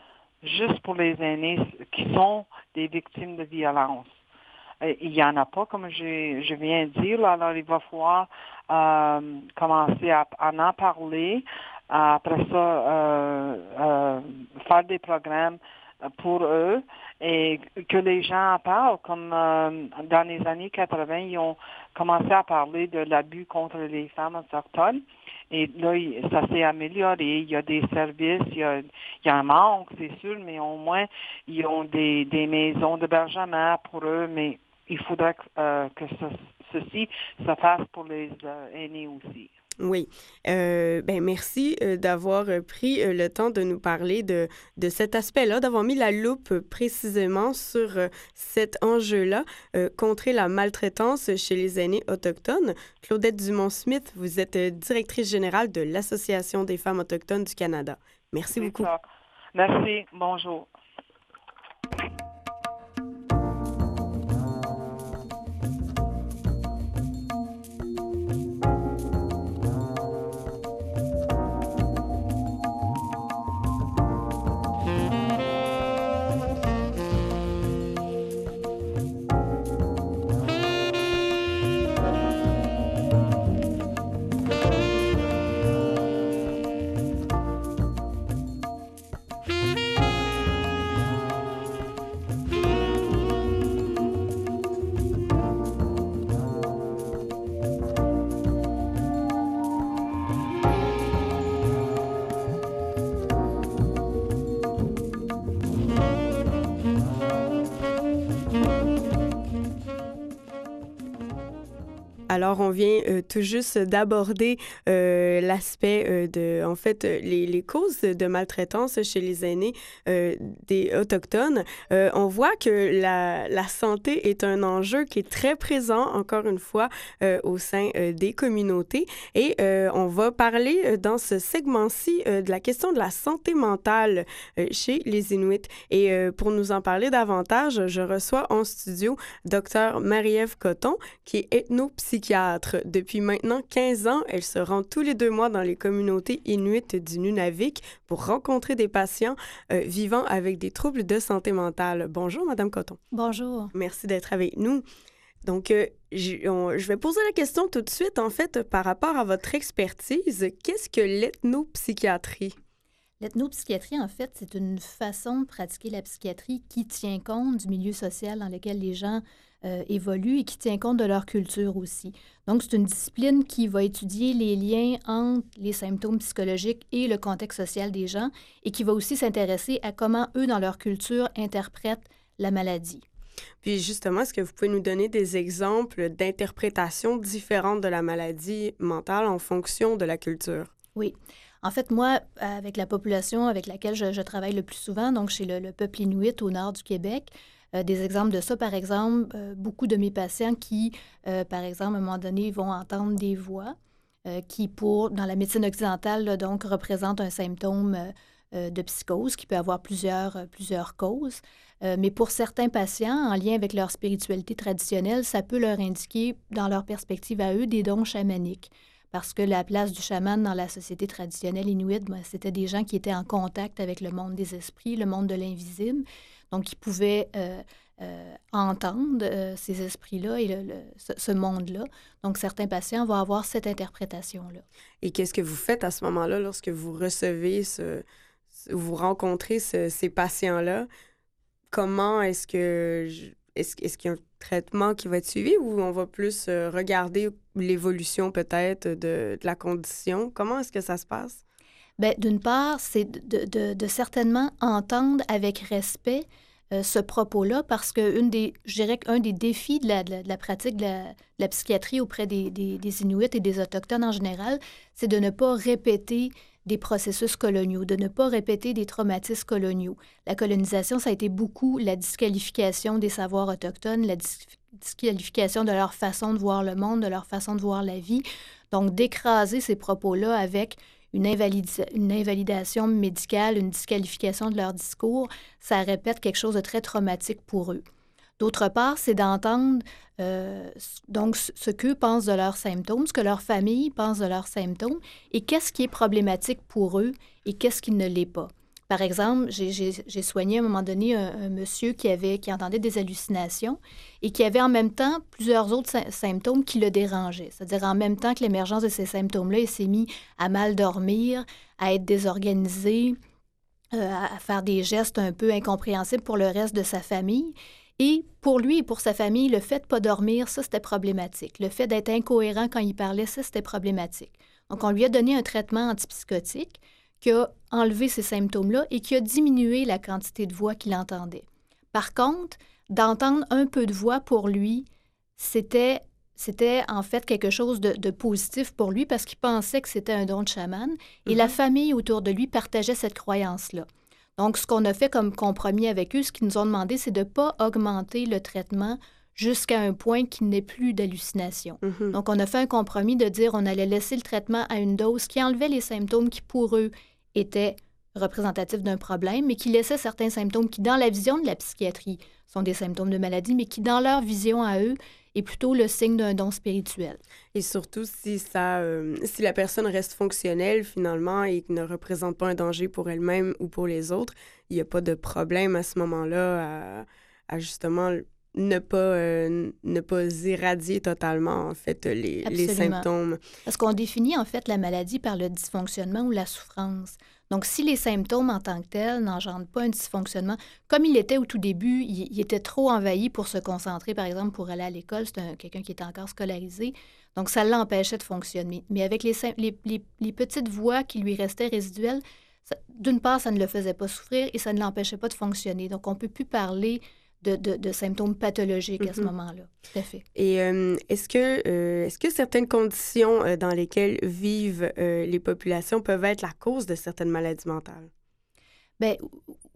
juste pour les aînés qui sont des victimes de violence. Il n'y en a pas, comme je, je viens de dire. alors, il va falloir euh, commencer à, en parler. Après ça, euh, euh, faire des programmes pour eux et que les gens en parlent. Comme dans les années 80, ils ont commencé à parler de l'abus contre les femmes autochtones. Et là, ça s'est amélioré. Il y a des services, il y a, il y a un manque, c'est sûr, mais au moins, ils ont des, des maisons d'hébergement pour eux, mais il faudrait que, euh, que ceci se fasse pour les euh, aînés aussi. Oui. Euh, ben merci euh, d'avoir euh, pris le temps de nous parler de, de cet aspect-là, d'avoir mis la loupe précisément sur cet enjeu-là, contrer la maltraitance chez les aînés autochtones. Claudette Dumont-Smith, vous êtes directrice générale de l'Association des femmes autochtones du Canada. Merci beaucoup. Merci. Bonjour. Alors, on vient euh, tout juste d'aborder euh, l'aspect euh, de, en fait, les, causes de maltraitance chez les aînés des Autochtones. on voit que la, la, santé est un enjeu qui est très présent, encore une fois, au sein des communautés. Et on va parler dans ce segment-ci de la question de la santé mentale chez les Inuits. Et pour nous en parler davantage, je reçois en studio Dr. Marie-Ève Coton, qui est depuis maintenant 15 ans, elle se rend tous les deux mois dans les communautés inuites du Nunavik pour rencontrer des patients euh, vivant avec des troubles de santé mentale. Bonjour, Madame Coton. Bonjour. Merci d'être avec nous. Donc, euh, je, vais poser la question tout de suite, en fait, par rapport à votre expertise. Qu'est-ce que l'ethnopsychiatrie? L'ethnopsychiatrie, en fait, c'est une façon de pratiquer la psychiatrie qui tient compte du milieu social dans lequel les gens euh, évoluent et qui tient compte de leur culture aussi. Donc, c'est une discipline qui va étudier les liens entre les symptômes psychologiques et le contexte social des gens et qui va aussi s'intéresser à comment eux, dans leur culture, interprètent la maladie. Puis justement, est-ce que vous pouvez nous donner des exemples d'interprétations différentes de la maladie mentale en fonction de la culture? Oui. En fait, moi, avec la population avec laquelle je, travaille le plus souvent, donc chez le, le peuple inuit au nord du Québec, euh, des exemples de ça, par exemple, euh, beaucoup de mes patients qui, euh, par exemple, à un moment donné, vont entendre des voix qui, pour, dans la médecine occidentale, donc, représentent un symptôme de psychose qui peut avoir plusieurs, plusieurs causes. mais pour certains patients, en lien avec leur spiritualité traditionnelle, ça peut leur indiquer, dans leur perspective à eux, des dons chamaniques parce que la place du chaman dans la société traditionnelle inuite, ben, c'était des gens qui étaient en contact avec le monde des esprits, le monde de l'invisible. Donc, ils pouvaient euh, euh, entendre euh, ces esprits-là et ce, monde-là. Donc, certains patients vont avoir cette interprétation-là. Et qu'est-ce que vous faites à ce moment-là lorsque vous recevez ce, vous rencontrez ces patients-là? Comment est-ce que est-ce est qu'il y a un traitement qui va être suivi ou on va plus regarder l'évolution peut-être de, la condition? Comment est-ce que ça se passe? Bien, d'une part, c'est de, certainement entendre avec respect euh, ce propos-là parce que une des, je dirais qu'un des défis de la, de la, pratique de la, psychiatrie auprès des, des, Inuits et des Autochtones en général, c'est de ne pas répéter des processus coloniaux, de ne pas répéter des traumatismes coloniaux. La colonisation, ça a été beaucoup la disqualification des savoirs autochtones, la disqualification de leur façon de voir le monde, de leur façon de voir la vie. Donc, d'écraser ces propos-là avec une, invalidation médicale, une disqualification de leur discours, ça répète quelque chose de très traumatique pour eux. D'autre part, c'est d'entendre euh, donc ce qu'eux pensent de leurs symptômes, ce que leur famille pense de leurs symptômes et qu'est-ce qui est problématique pour eux et qu'est-ce qui ne l'est pas. Par exemple, j'ai soigné à un moment donné un, monsieur qui, avait, qui entendait des hallucinations et qui avait en même temps plusieurs autres symptômes qui le dérangeaient. C'est-à-dire en même temps que l'émergence de ces symptômes-là, il s'est mis à mal dormir, à être désorganisé, euh, à faire des gestes un peu incompréhensibles pour le reste de sa famille. Et pour lui et pour sa famille, le fait de pas dormir, ça, c'était problématique. Le fait d'être incohérent quand il parlait, ça, c'était problématique. Donc, on lui a donné un traitement antipsychotique qui a enlevé ces symptômes-là et qui a diminué la quantité de voix qu'il entendait. Par contre, d'entendre un peu de voix pour lui, c'était c'était en fait quelque chose de, positif pour lui parce qu'il pensait que c'était un don de chaman et la mm-hmm. famille autour de lui partageait cette croyance-là. Donc, ce qu'on a fait comme compromis avec eux, ce qu'ils nous ont demandé, c'est de ne pas augmenter le traitement jusqu'à un point qu'il n'ait plus d'hallucination. Mm-hmm. Donc, on a fait un compromis de dire on allait laisser le traitement à une dose qui enlevait les symptômes qui, pour eux, étaient représentatifs d'un problème, mais qui laissaient certains symptômes qui, dans la vision de la psychiatrie, sont des symptômes de maladie, mais qui, dans leur vision à eux, est plutôt le signe d'un don spirituel. Et surtout, si, ça, euh, si la personne reste fonctionnelle finalement et ne représente pas un danger pour elle-même ou pour les autres, il n'y a pas de problème à ce moment-là à, justement ne pas, euh, ne pas irradier totalement, en fait, les, les symptômes. Parce qu'on définit, en fait, la maladie par le dysfonctionnement ou la souffrance. Donc, si les symptômes en tant que tels n'engendrent pas un dysfonctionnement, comme il était au tout début, il, était trop envahi pour se concentrer, par exemple, pour aller à l'école, c'est quelqu'un qui était encore scolarisé, donc ça l'empêchait de fonctionner. Mais avec les, les, les, petites voix qui lui restaient résiduelles, d'une part, ça ne le faisait pas souffrir et ça ne l'empêchait pas de fonctionner. Donc, on ne peut plus parler de, symptômes pathologiques à ce mm-hmm. moment-là. Tout à fait. Et euh, est-ce que, euh, est-ce que certaines conditions euh, dans lesquelles vivent les populations peuvent être la cause de certaines maladies mentales? Bien,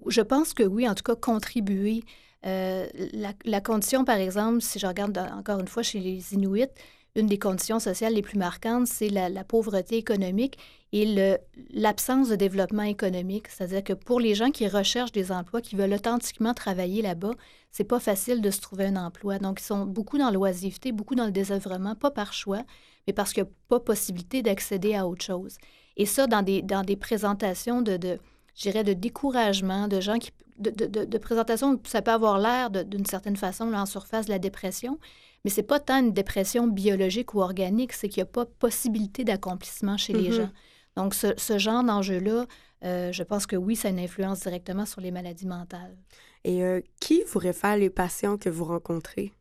je pense que oui, en tout cas, contribuer. La, la, condition, par exemple, si je regarde encore une fois chez les Inuits, une des conditions sociales les plus marquantes, c'est la, pauvreté économique et l'absence de développement économique. C'est-à-dire que pour les gens qui recherchent des emplois, qui veulent authentiquement travailler là-bas, c'est pas facile de se trouver un emploi. Donc, ils sont beaucoup dans l'oisiveté, beaucoup dans le désœuvrement, pas par choix, mais parce qu'il n'y a pas possibilité d'accéder à autre chose. Et ça, dans des, dans des présentations de, je de découragement, de gens qui. de, de, présentations où ça peut avoir l'air, d'une certaine façon, en surface de la dépression, mais c'est pas tant une dépression biologique ou organique, c'est qu'il n'y a pas possibilité d'accomplissement chez les mm-hmm. gens. Donc, ce, genre d'enjeu-là, euh, je pense que oui, ça a une influence directement sur les maladies mentales. Et euh, qui vous réfère les patients que vous rencontrez?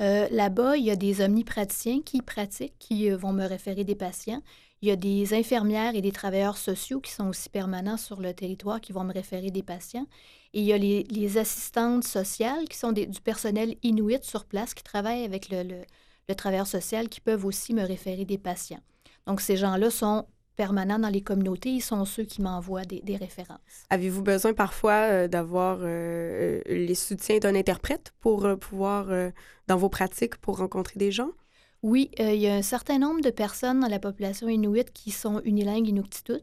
Euh, là-bas, il y a des omnipraticiens qui pratiquent, qui vont me référer des patients. Il y a des infirmières et des travailleurs sociaux qui sont aussi permanents sur le territoire qui vont me référer des patients. Et il y a les, assistantes sociales qui sont du personnel inuit sur place qui travaillent avec le, le, travailleur social qui peuvent aussi me référer des patients. Donc, ces gens-là sont permanents dans les communautés, ils sont ceux qui m'envoient des, références. Avez-vous besoin parfois euh, d'avoir euh, les soutiens d'un interprète pour euh, pouvoir, dans vos pratiques, pour rencontrer des gens? Oui, il y a un certain nombre de personnes dans la population inuite qui sont unilingues inuktitut.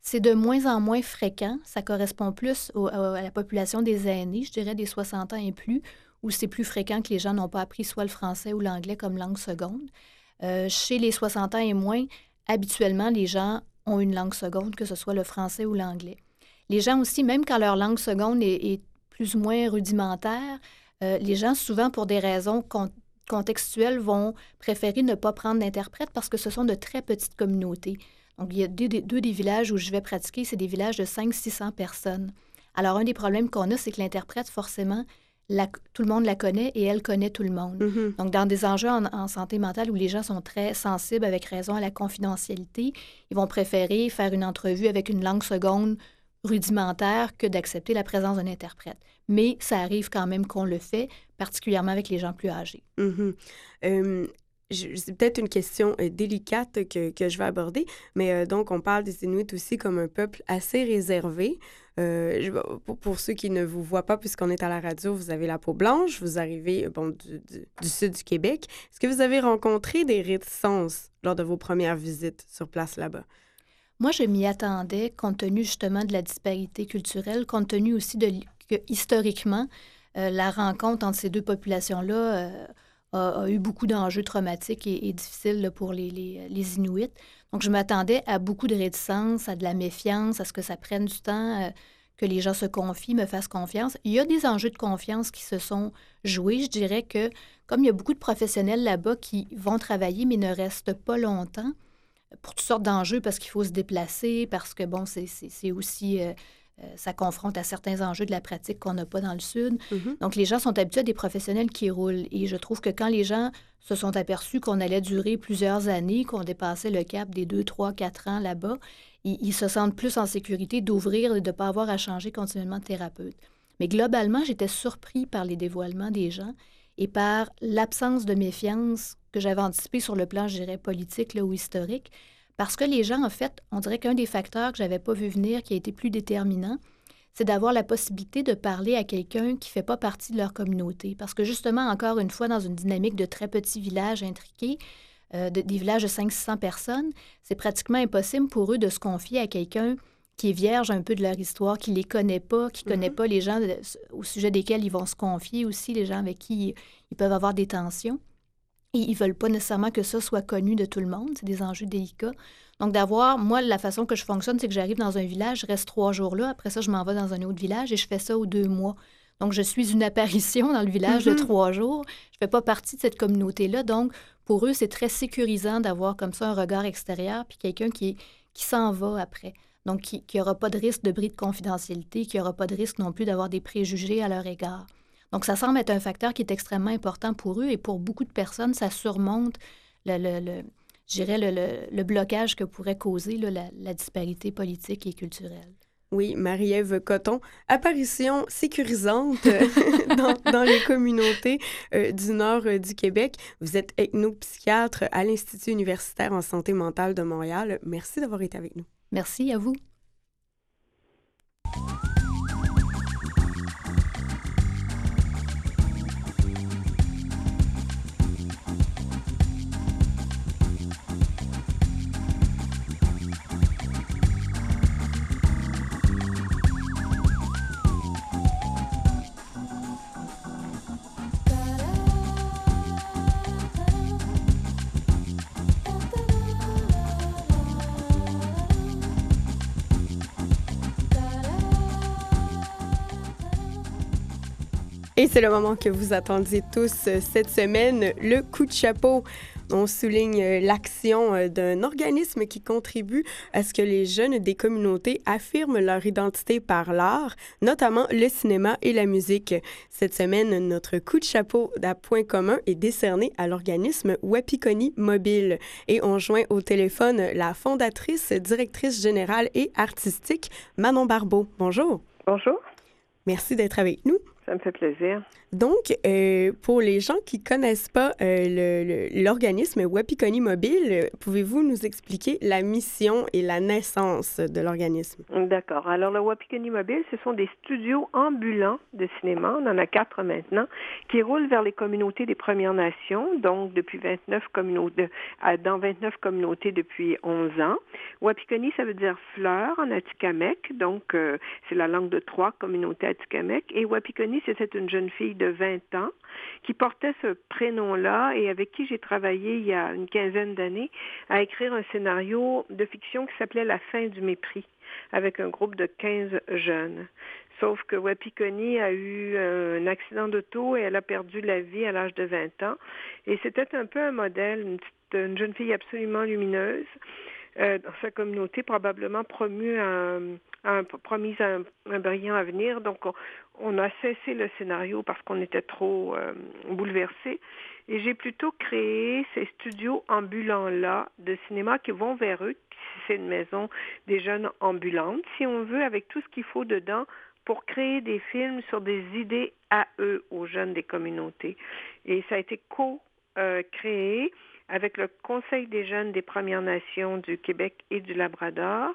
C'est de moins en moins fréquent. Ça correspond plus à la population des aînés, je dirais des 60 ans et plus, où c'est plus fréquent que les gens n'ont pas appris soit le français ou l'anglais comme langue seconde. Euh, chez les 60 ans et moins, habituellement, les gens ont une langue seconde, que ce soit le français ou l'anglais. Les gens aussi, même quand leur langue seconde est, plus ou moins rudimentaire, euh, les gens, souvent pour des raisons contextuelles, vont préférer ne pas prendre d'interprète parce que ce sont de très petites communautés. Donc, il y a deux, des villages où je vais pratiquer, c'est des villages de 500-600 personnes. Alors, un des problèmes qu'on a, c'est que l'interprète, forcément, tout le monde la connaît et elle connaît tout le monde. Mm-hmm. Donc, dans des enjeux en, santé mentale où les gens sont très sensibles avec raison à la confidentialité, ils vont préférer faire une entrevue avec une langue seconde rudimentaire que d'accepter la présence d'un interprète. Mais ça arrive quand même qu'on le fait, particulièrement avec les gens plus âgés. Mm-hmm c'est peut-être une question euh, délicate que, que, je vais aborder, mais euh, donc on parle des Inuits aussi comme un peuple assez réservé. Euh, pour, ceux qui ne vous voient pas, puisqu'on est à la radio, vous avez la peau blanche, vous arrivez bon, du, du, sud du Québec. Est-ce que vous avez rencontré des réticences lors de vos premières visites sur place là-bas? Moi, je m'y attendais compte tenu justement de la disparité culturelle, compte tenu aussi de que historiquement, la rencontre entre ces deux populations-là a, eu beaucoup d'enjeux traumatiques et, difficiles pour les, Inuits. Donc, je m'attendais à beaucoup de réticence, à de la méfiance, à ce que ça prenne du temps, euh, que les gens se confient, me fassent confiance. Il y a des enjeux de confiance qui se sont joués. Je dirais que, comme il y a beaucoup de professionnels là-bas qui vont travailler, mais ne restent pas longtemps, pour toutes sortes d'enjeux, parce qu'il faut se déplacer, parce que, bon, c'est aussi... Euh, ça confronte à certains enjeux de la pratique qu'on n'a pas dans le Sud. Mm-hmm. Donc, les gens sont habitués à des professionnels qui roulent. Et je trouve que quand les gens se sont aperçus qu'on allait durer plusieurs années, qu'on dépassait le cap des deux, trois, quatre ans là-bas, ils, se sentent plus en sécurité d'ouvrir et de ne pas avoir à changer continuellement de thérapeute. Mais globalement, j'étais surpris par les dévoilements des gens et par l'absence de méfiance que j'avais anticipée sur le plan, je dirais, politique là, ou historique. Parce que les gens, en fait, on dirait qu'un des facteurs que j'avais pas vu venir, qui a été plus déterminant, c'est d'avoir la possibilité de parler à quelqu'un qui ne fait pas partie de leur communauté. Parce que justement, encore une fois, dans une dynamique de très petits villages intriqués, euh, de, des villages de 500-600 personnes, c'est pratiquement impossible pour eux de se confier à quelqu'un qui est vierge un peu de leur histoire, qui les connaît pas, qui ne connaît mm-hmm. pas les gens au sujet desquels ils vont se confier aussi, les gens avec qui ils peuvent avoir des tensions. Et ils veulent pas nécessairement que ça soit connu de tout le monde. C'est des enjeux délicats. Donc, d'avoir, moi, la façon que je fonctionne, c'est que j'arrive dans un village, je reste trois jours là. Après ça, je m'en vais dans un autre village et je fais ça aux deux mois. Donc, je suis une apparition dans le village de mm-hmm. trois jours. Je ne fais pas partie de cette communauté-là. Donc, pour eux, c'est très sécurisant d'avoir comme ça un regard extérieur puis quelqu'un qui, qui s'en va après. Donc, qui n'aura pas de risque de bris de confidentialité, qui n'aura pas de risque non plus d'avoir des préjugés à leur égard. Donc, ça semble être un facteur qui est extrêmement important pour eux et pour beaucoup de personnes, ça surmonte le, le, le le, blocage que pourrait causer la, disparité politique et culturelle. Oui, Marie-Ève Coton, apparition sécurisante dans, les communautés euh, du nord euh, du Québec. Vous êtes ethnopsychiatre à l'Institut universitaire en santé mentale de Montréal. Merci d'avoir été avec nous. Merci à vous. Et c'est le moment que vous attendiez tous euh, cette semaine, le coup de chapeau. On souligne euh, l'action euh, d'un organisme qui contribue à ce que les jeunes des communautés affirment leur identité par l'art, notamment le cinéma et la musique. Cette semaine, notre coup de chapeau d'un point commun est décerné à l'organisme Wapikoni Mobile. Et on joint au téléphone la fondatrice, directrice générale et artistique, Manon Barbeau. Bonjour. Bonjour. Merci d'être avec nous. Ça me fait plaisir. Donc, euh, pour les gens qui connaissent pas euh, l'organisme Wapikoni Mobile, pouvez-vous nous expliquer la mission et la naissance de l'organisme? D'accord. Alors, le Wapikoni Mobile, ce sont des studios ambulants de cinéma, on en a quatre maintenant, qui roulent vers les communautés des Premières Nations, donc depuis 29 communautés, dans 29 communautés depuis 11 ans. Wapikoni, ça veut dire fleur en Atikamekw, donc euh, c'est la langue de trois communautés Atikamekw, et Wapikoni, c'était une jeune fille de 20 ans qui portait ce prénom-là et avec qui j'ai travaillé il y a une quinzaine d'années à écrire un scénario de fiction qui s'appelait La fin du mépris avec un groupe de 15 jeunes. Sauf que Wapikoni a eu un accident d'auto et elle a perdu la vie à l'âge de 20 ans. Et c'était un peu un modèle, une, une jeune fille absolument lumineuse euh, dans sa communauté, probablement promu un, un promis un, brillant avenir. Donc, on, a cessé le scénario parce qu'on était trop euh, bouleversés. Et j'ai plutôt créé ces studios ambulants-là de cinéma qui vont vers eux. C'est une maison des jeunes ambulantes, si on veut, avec tout ce qu'il faut dedans pour créer des films sur des idées à eux, aux jeunes des communautés. Et ça a été co-créé avec le Conseil des jeunes des Premières Nations du Québec et du Labrador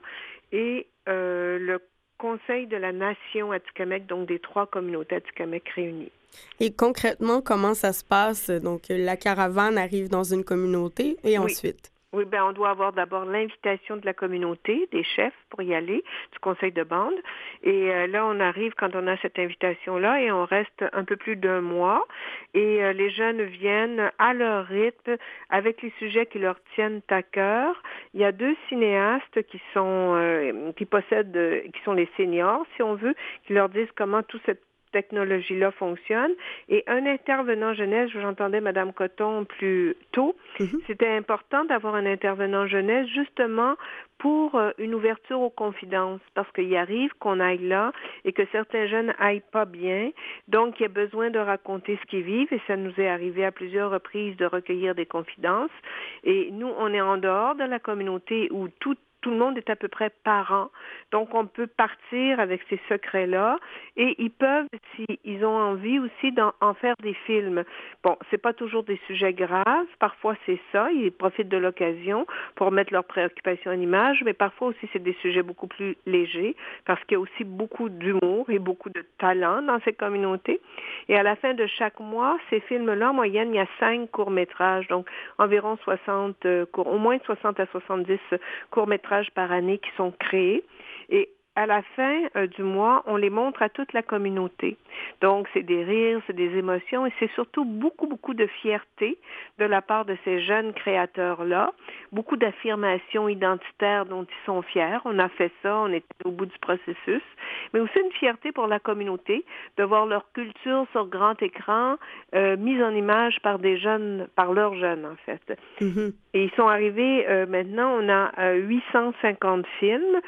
et euh, le Conseil de la Nation Atikamekw, donc des trois communautés Atikamekw réunies. Et concrètement, comment ça se passe? Donc, la caravane arrive dans une communauté et ensuite? Oui, ben on doit avoir d'abord l'invitation de la communauté, des chefs pour y aller, du conseil de bande. Et euh, là, on arrive quand on a cette invitation-là et on reste un peu plus d'un mois. Et euh, les jeunes viennent à leur rythme avec les sujets qui leur tiennent à cœur. Il y a deux cinéastes qui sont euh, qui possèdent, qui sont les seniors, si on veut, qui leur disent comment tout cette technologie-là fonctionne. Et un intervenant jeunesse, j'entendais Madame Coton plus tôt, mhm. c'était important d'avoir un intervenant jeunesse justement pour euh, une ouverture aux confidences, parce qu'il arrive qu'on aille là et que certains jeunes aillent pas bien, donc il y a besoin de raconter ce qu'ils vivent, et ça nous est arrivé à plusieurs reprises de recueillir des confidences. Et nous, on est en dehors de la communauté où tout tout le monde est à peu près parent. Donc, on peut partir avec ces secrets-là et ils peuvent, s'ils ont envie aussi, d'en faire des films. Bon, c'est pas toujours des sujets graves. Parfois, c'est ça. Ils profitent de l'occasion pour mettre leurs préoccupations en image, mais parfois aussi, c'est des sujets beaucoup plus légers parce qu'il y a aussi beaucoup d'humour et beaucoup de talent dans ces communautés. Et à la fin de chaque mois, ces films-là, en moyenne, il y a cinq courts-métrages, donc environ 60 euh, au moins 60 à 70 courts-métrages par année qui sont créés. Et à la fin euh, du mois, on les montre à toute la communauté. Donc, c'est des rires, c'est des émotions et c'est surtout beaucoup, beaucoup de fierté de la part de ces jeunes créateurs-là, beaucoup d'affirmations identitaires dont ils sont fiers. On a fait ça, on est au bout du processus, mais aussi une fierté pour la communauté de voir leur culture sur grand écran euh, mise en image par des jeunes, par leurs jeunes en fait. Mm-hmm. Et ils sont arrivés, euh, maintenant, on a 850 films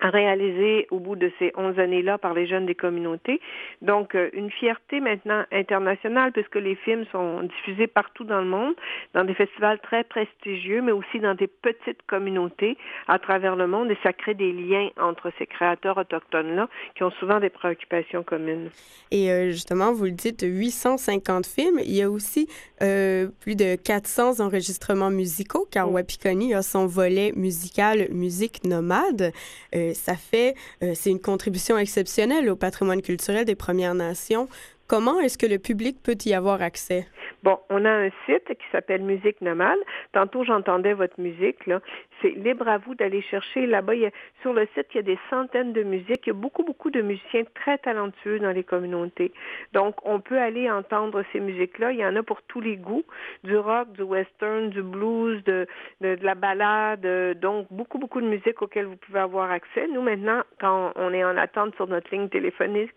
réalisé au bout de ces 11 années-là par les jeunes des communautés. Donc, euh, une fierté maintenant internationale puisque les films sont diffusés partout dans le monde, dans des festivals très prestigieux, mais aussi dans des petites communautés à travers le monde et ça crée des liens entre ces créateurs autochtones-là qui ont souvent des préoccupations communes. Et euh, justement, vous le dites, 850 films. Il y a aussi euh, plus de 400 enregistrements musicaux car Wapikoni a son volet musical musique nomade euh, c'est une contribution exceptionnelle au patrimoine culturel des Premières Nations. Comment est-ce que le public peut y avoir accès? Bon, on a un site qui s'appelle Musique Nomade. Tantôt, j'entendais votre musique. C'est libre à vous d'aller chercher. Là-bas, sur le site, il y a des centaines de musiques. Il y a beaucoup, beaucoup de musiciens très talentueux dans les communautés. Donc, on peut aller entendre ces musiques-là. Il y en a pour tous les goûts. Du rock, du western, du blues, de, de, la balade. Donc, beaucoup, beaucoup de musiques auxquelles vous pouvez avoir accès. Nous, maintenant, quand on est en attente sur notre ligne téléphonique,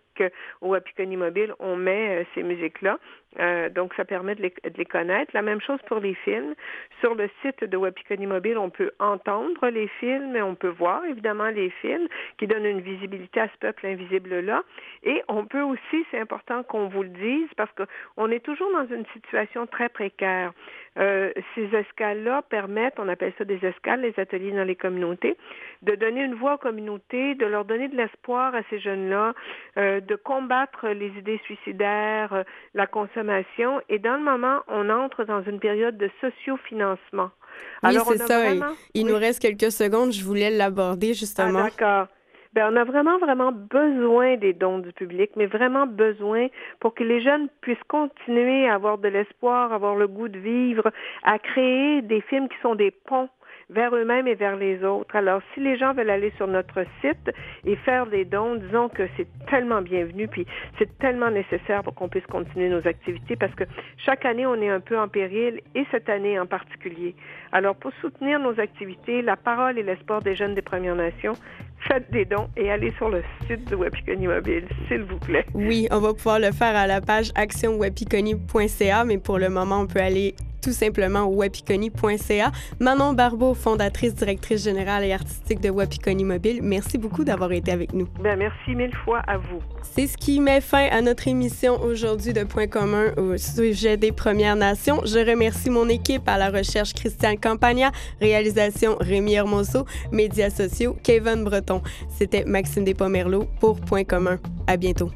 au Apiconi Mobile, on met euh, ces musiques-là. Euh, donc, ça permet de les, connaître. La même chose pour les films. Sur le site de Wapikoni Mobile, on peut entendre les films et on peut voir évidemment les films qui donnent une visibilité à ce peuple invisible-là. Et on peut aussi, c'est important qu'on vous le dise, parce qu'on est toujours dans une situation très précaire. Euh, ces escales-là permettent, on appelle ça des escales, les ateliers dans les communautés, de donner une voix aux communautés, de leur donner de l'espoir à ces jeunes-là, euh, de combattre les idées suicidaires, euh, la consommation. Et dans le moment, on entre dans une période de sociofinancement. Oui, c'est ça. Il, nous reste quelques secondes. Je voulais l'aborder justement. Ah, d'accord. Ben, on a vraiment, vraiment besoin des dons du public, mais vraiment besoin pour que les jeunes puissent continuer à avoir de l'espoir, avoir le goût de vivre, à créer des films qui sont des ponts vers eux-mêmes et vers les autres. Alors, si les gens veulent aller sur notre site et faire des dons, disons que c'est tellement bienvenu, puis c'est tellement nécessaire pour qu'on puisse continuer nos activités parce que chaque année, on est un peu en péril et cette année en particulier. Alors, pour soutenir nos activités, la parole et l'espoir des jeunes des Premières Nations, faites des dons et allez sur le site de Wapikoni Mobile, s'il vous plaît. Oui, on va pouvoir le faire à la page actionwapikoni.ca, mais pour le moment, on peut aller tout simplement au wapiconi.ca. Manon Barbeau, fondatrice, directrice générale et artistique de Wapiconi Mobile, merci beaucoup d'avoir été avec nous. Bien, merci mille fois à vous. C'est ce qui met fin à notre émission aujourd'hui de Point commun au sujet des Premières Nations. Je remercie mon équipe à la recherche Christian Campagna, réalisation Rémi Hermoso, médias sociaux Kevin C'était Maxime Despomerleau pour Point commun. À bientôt.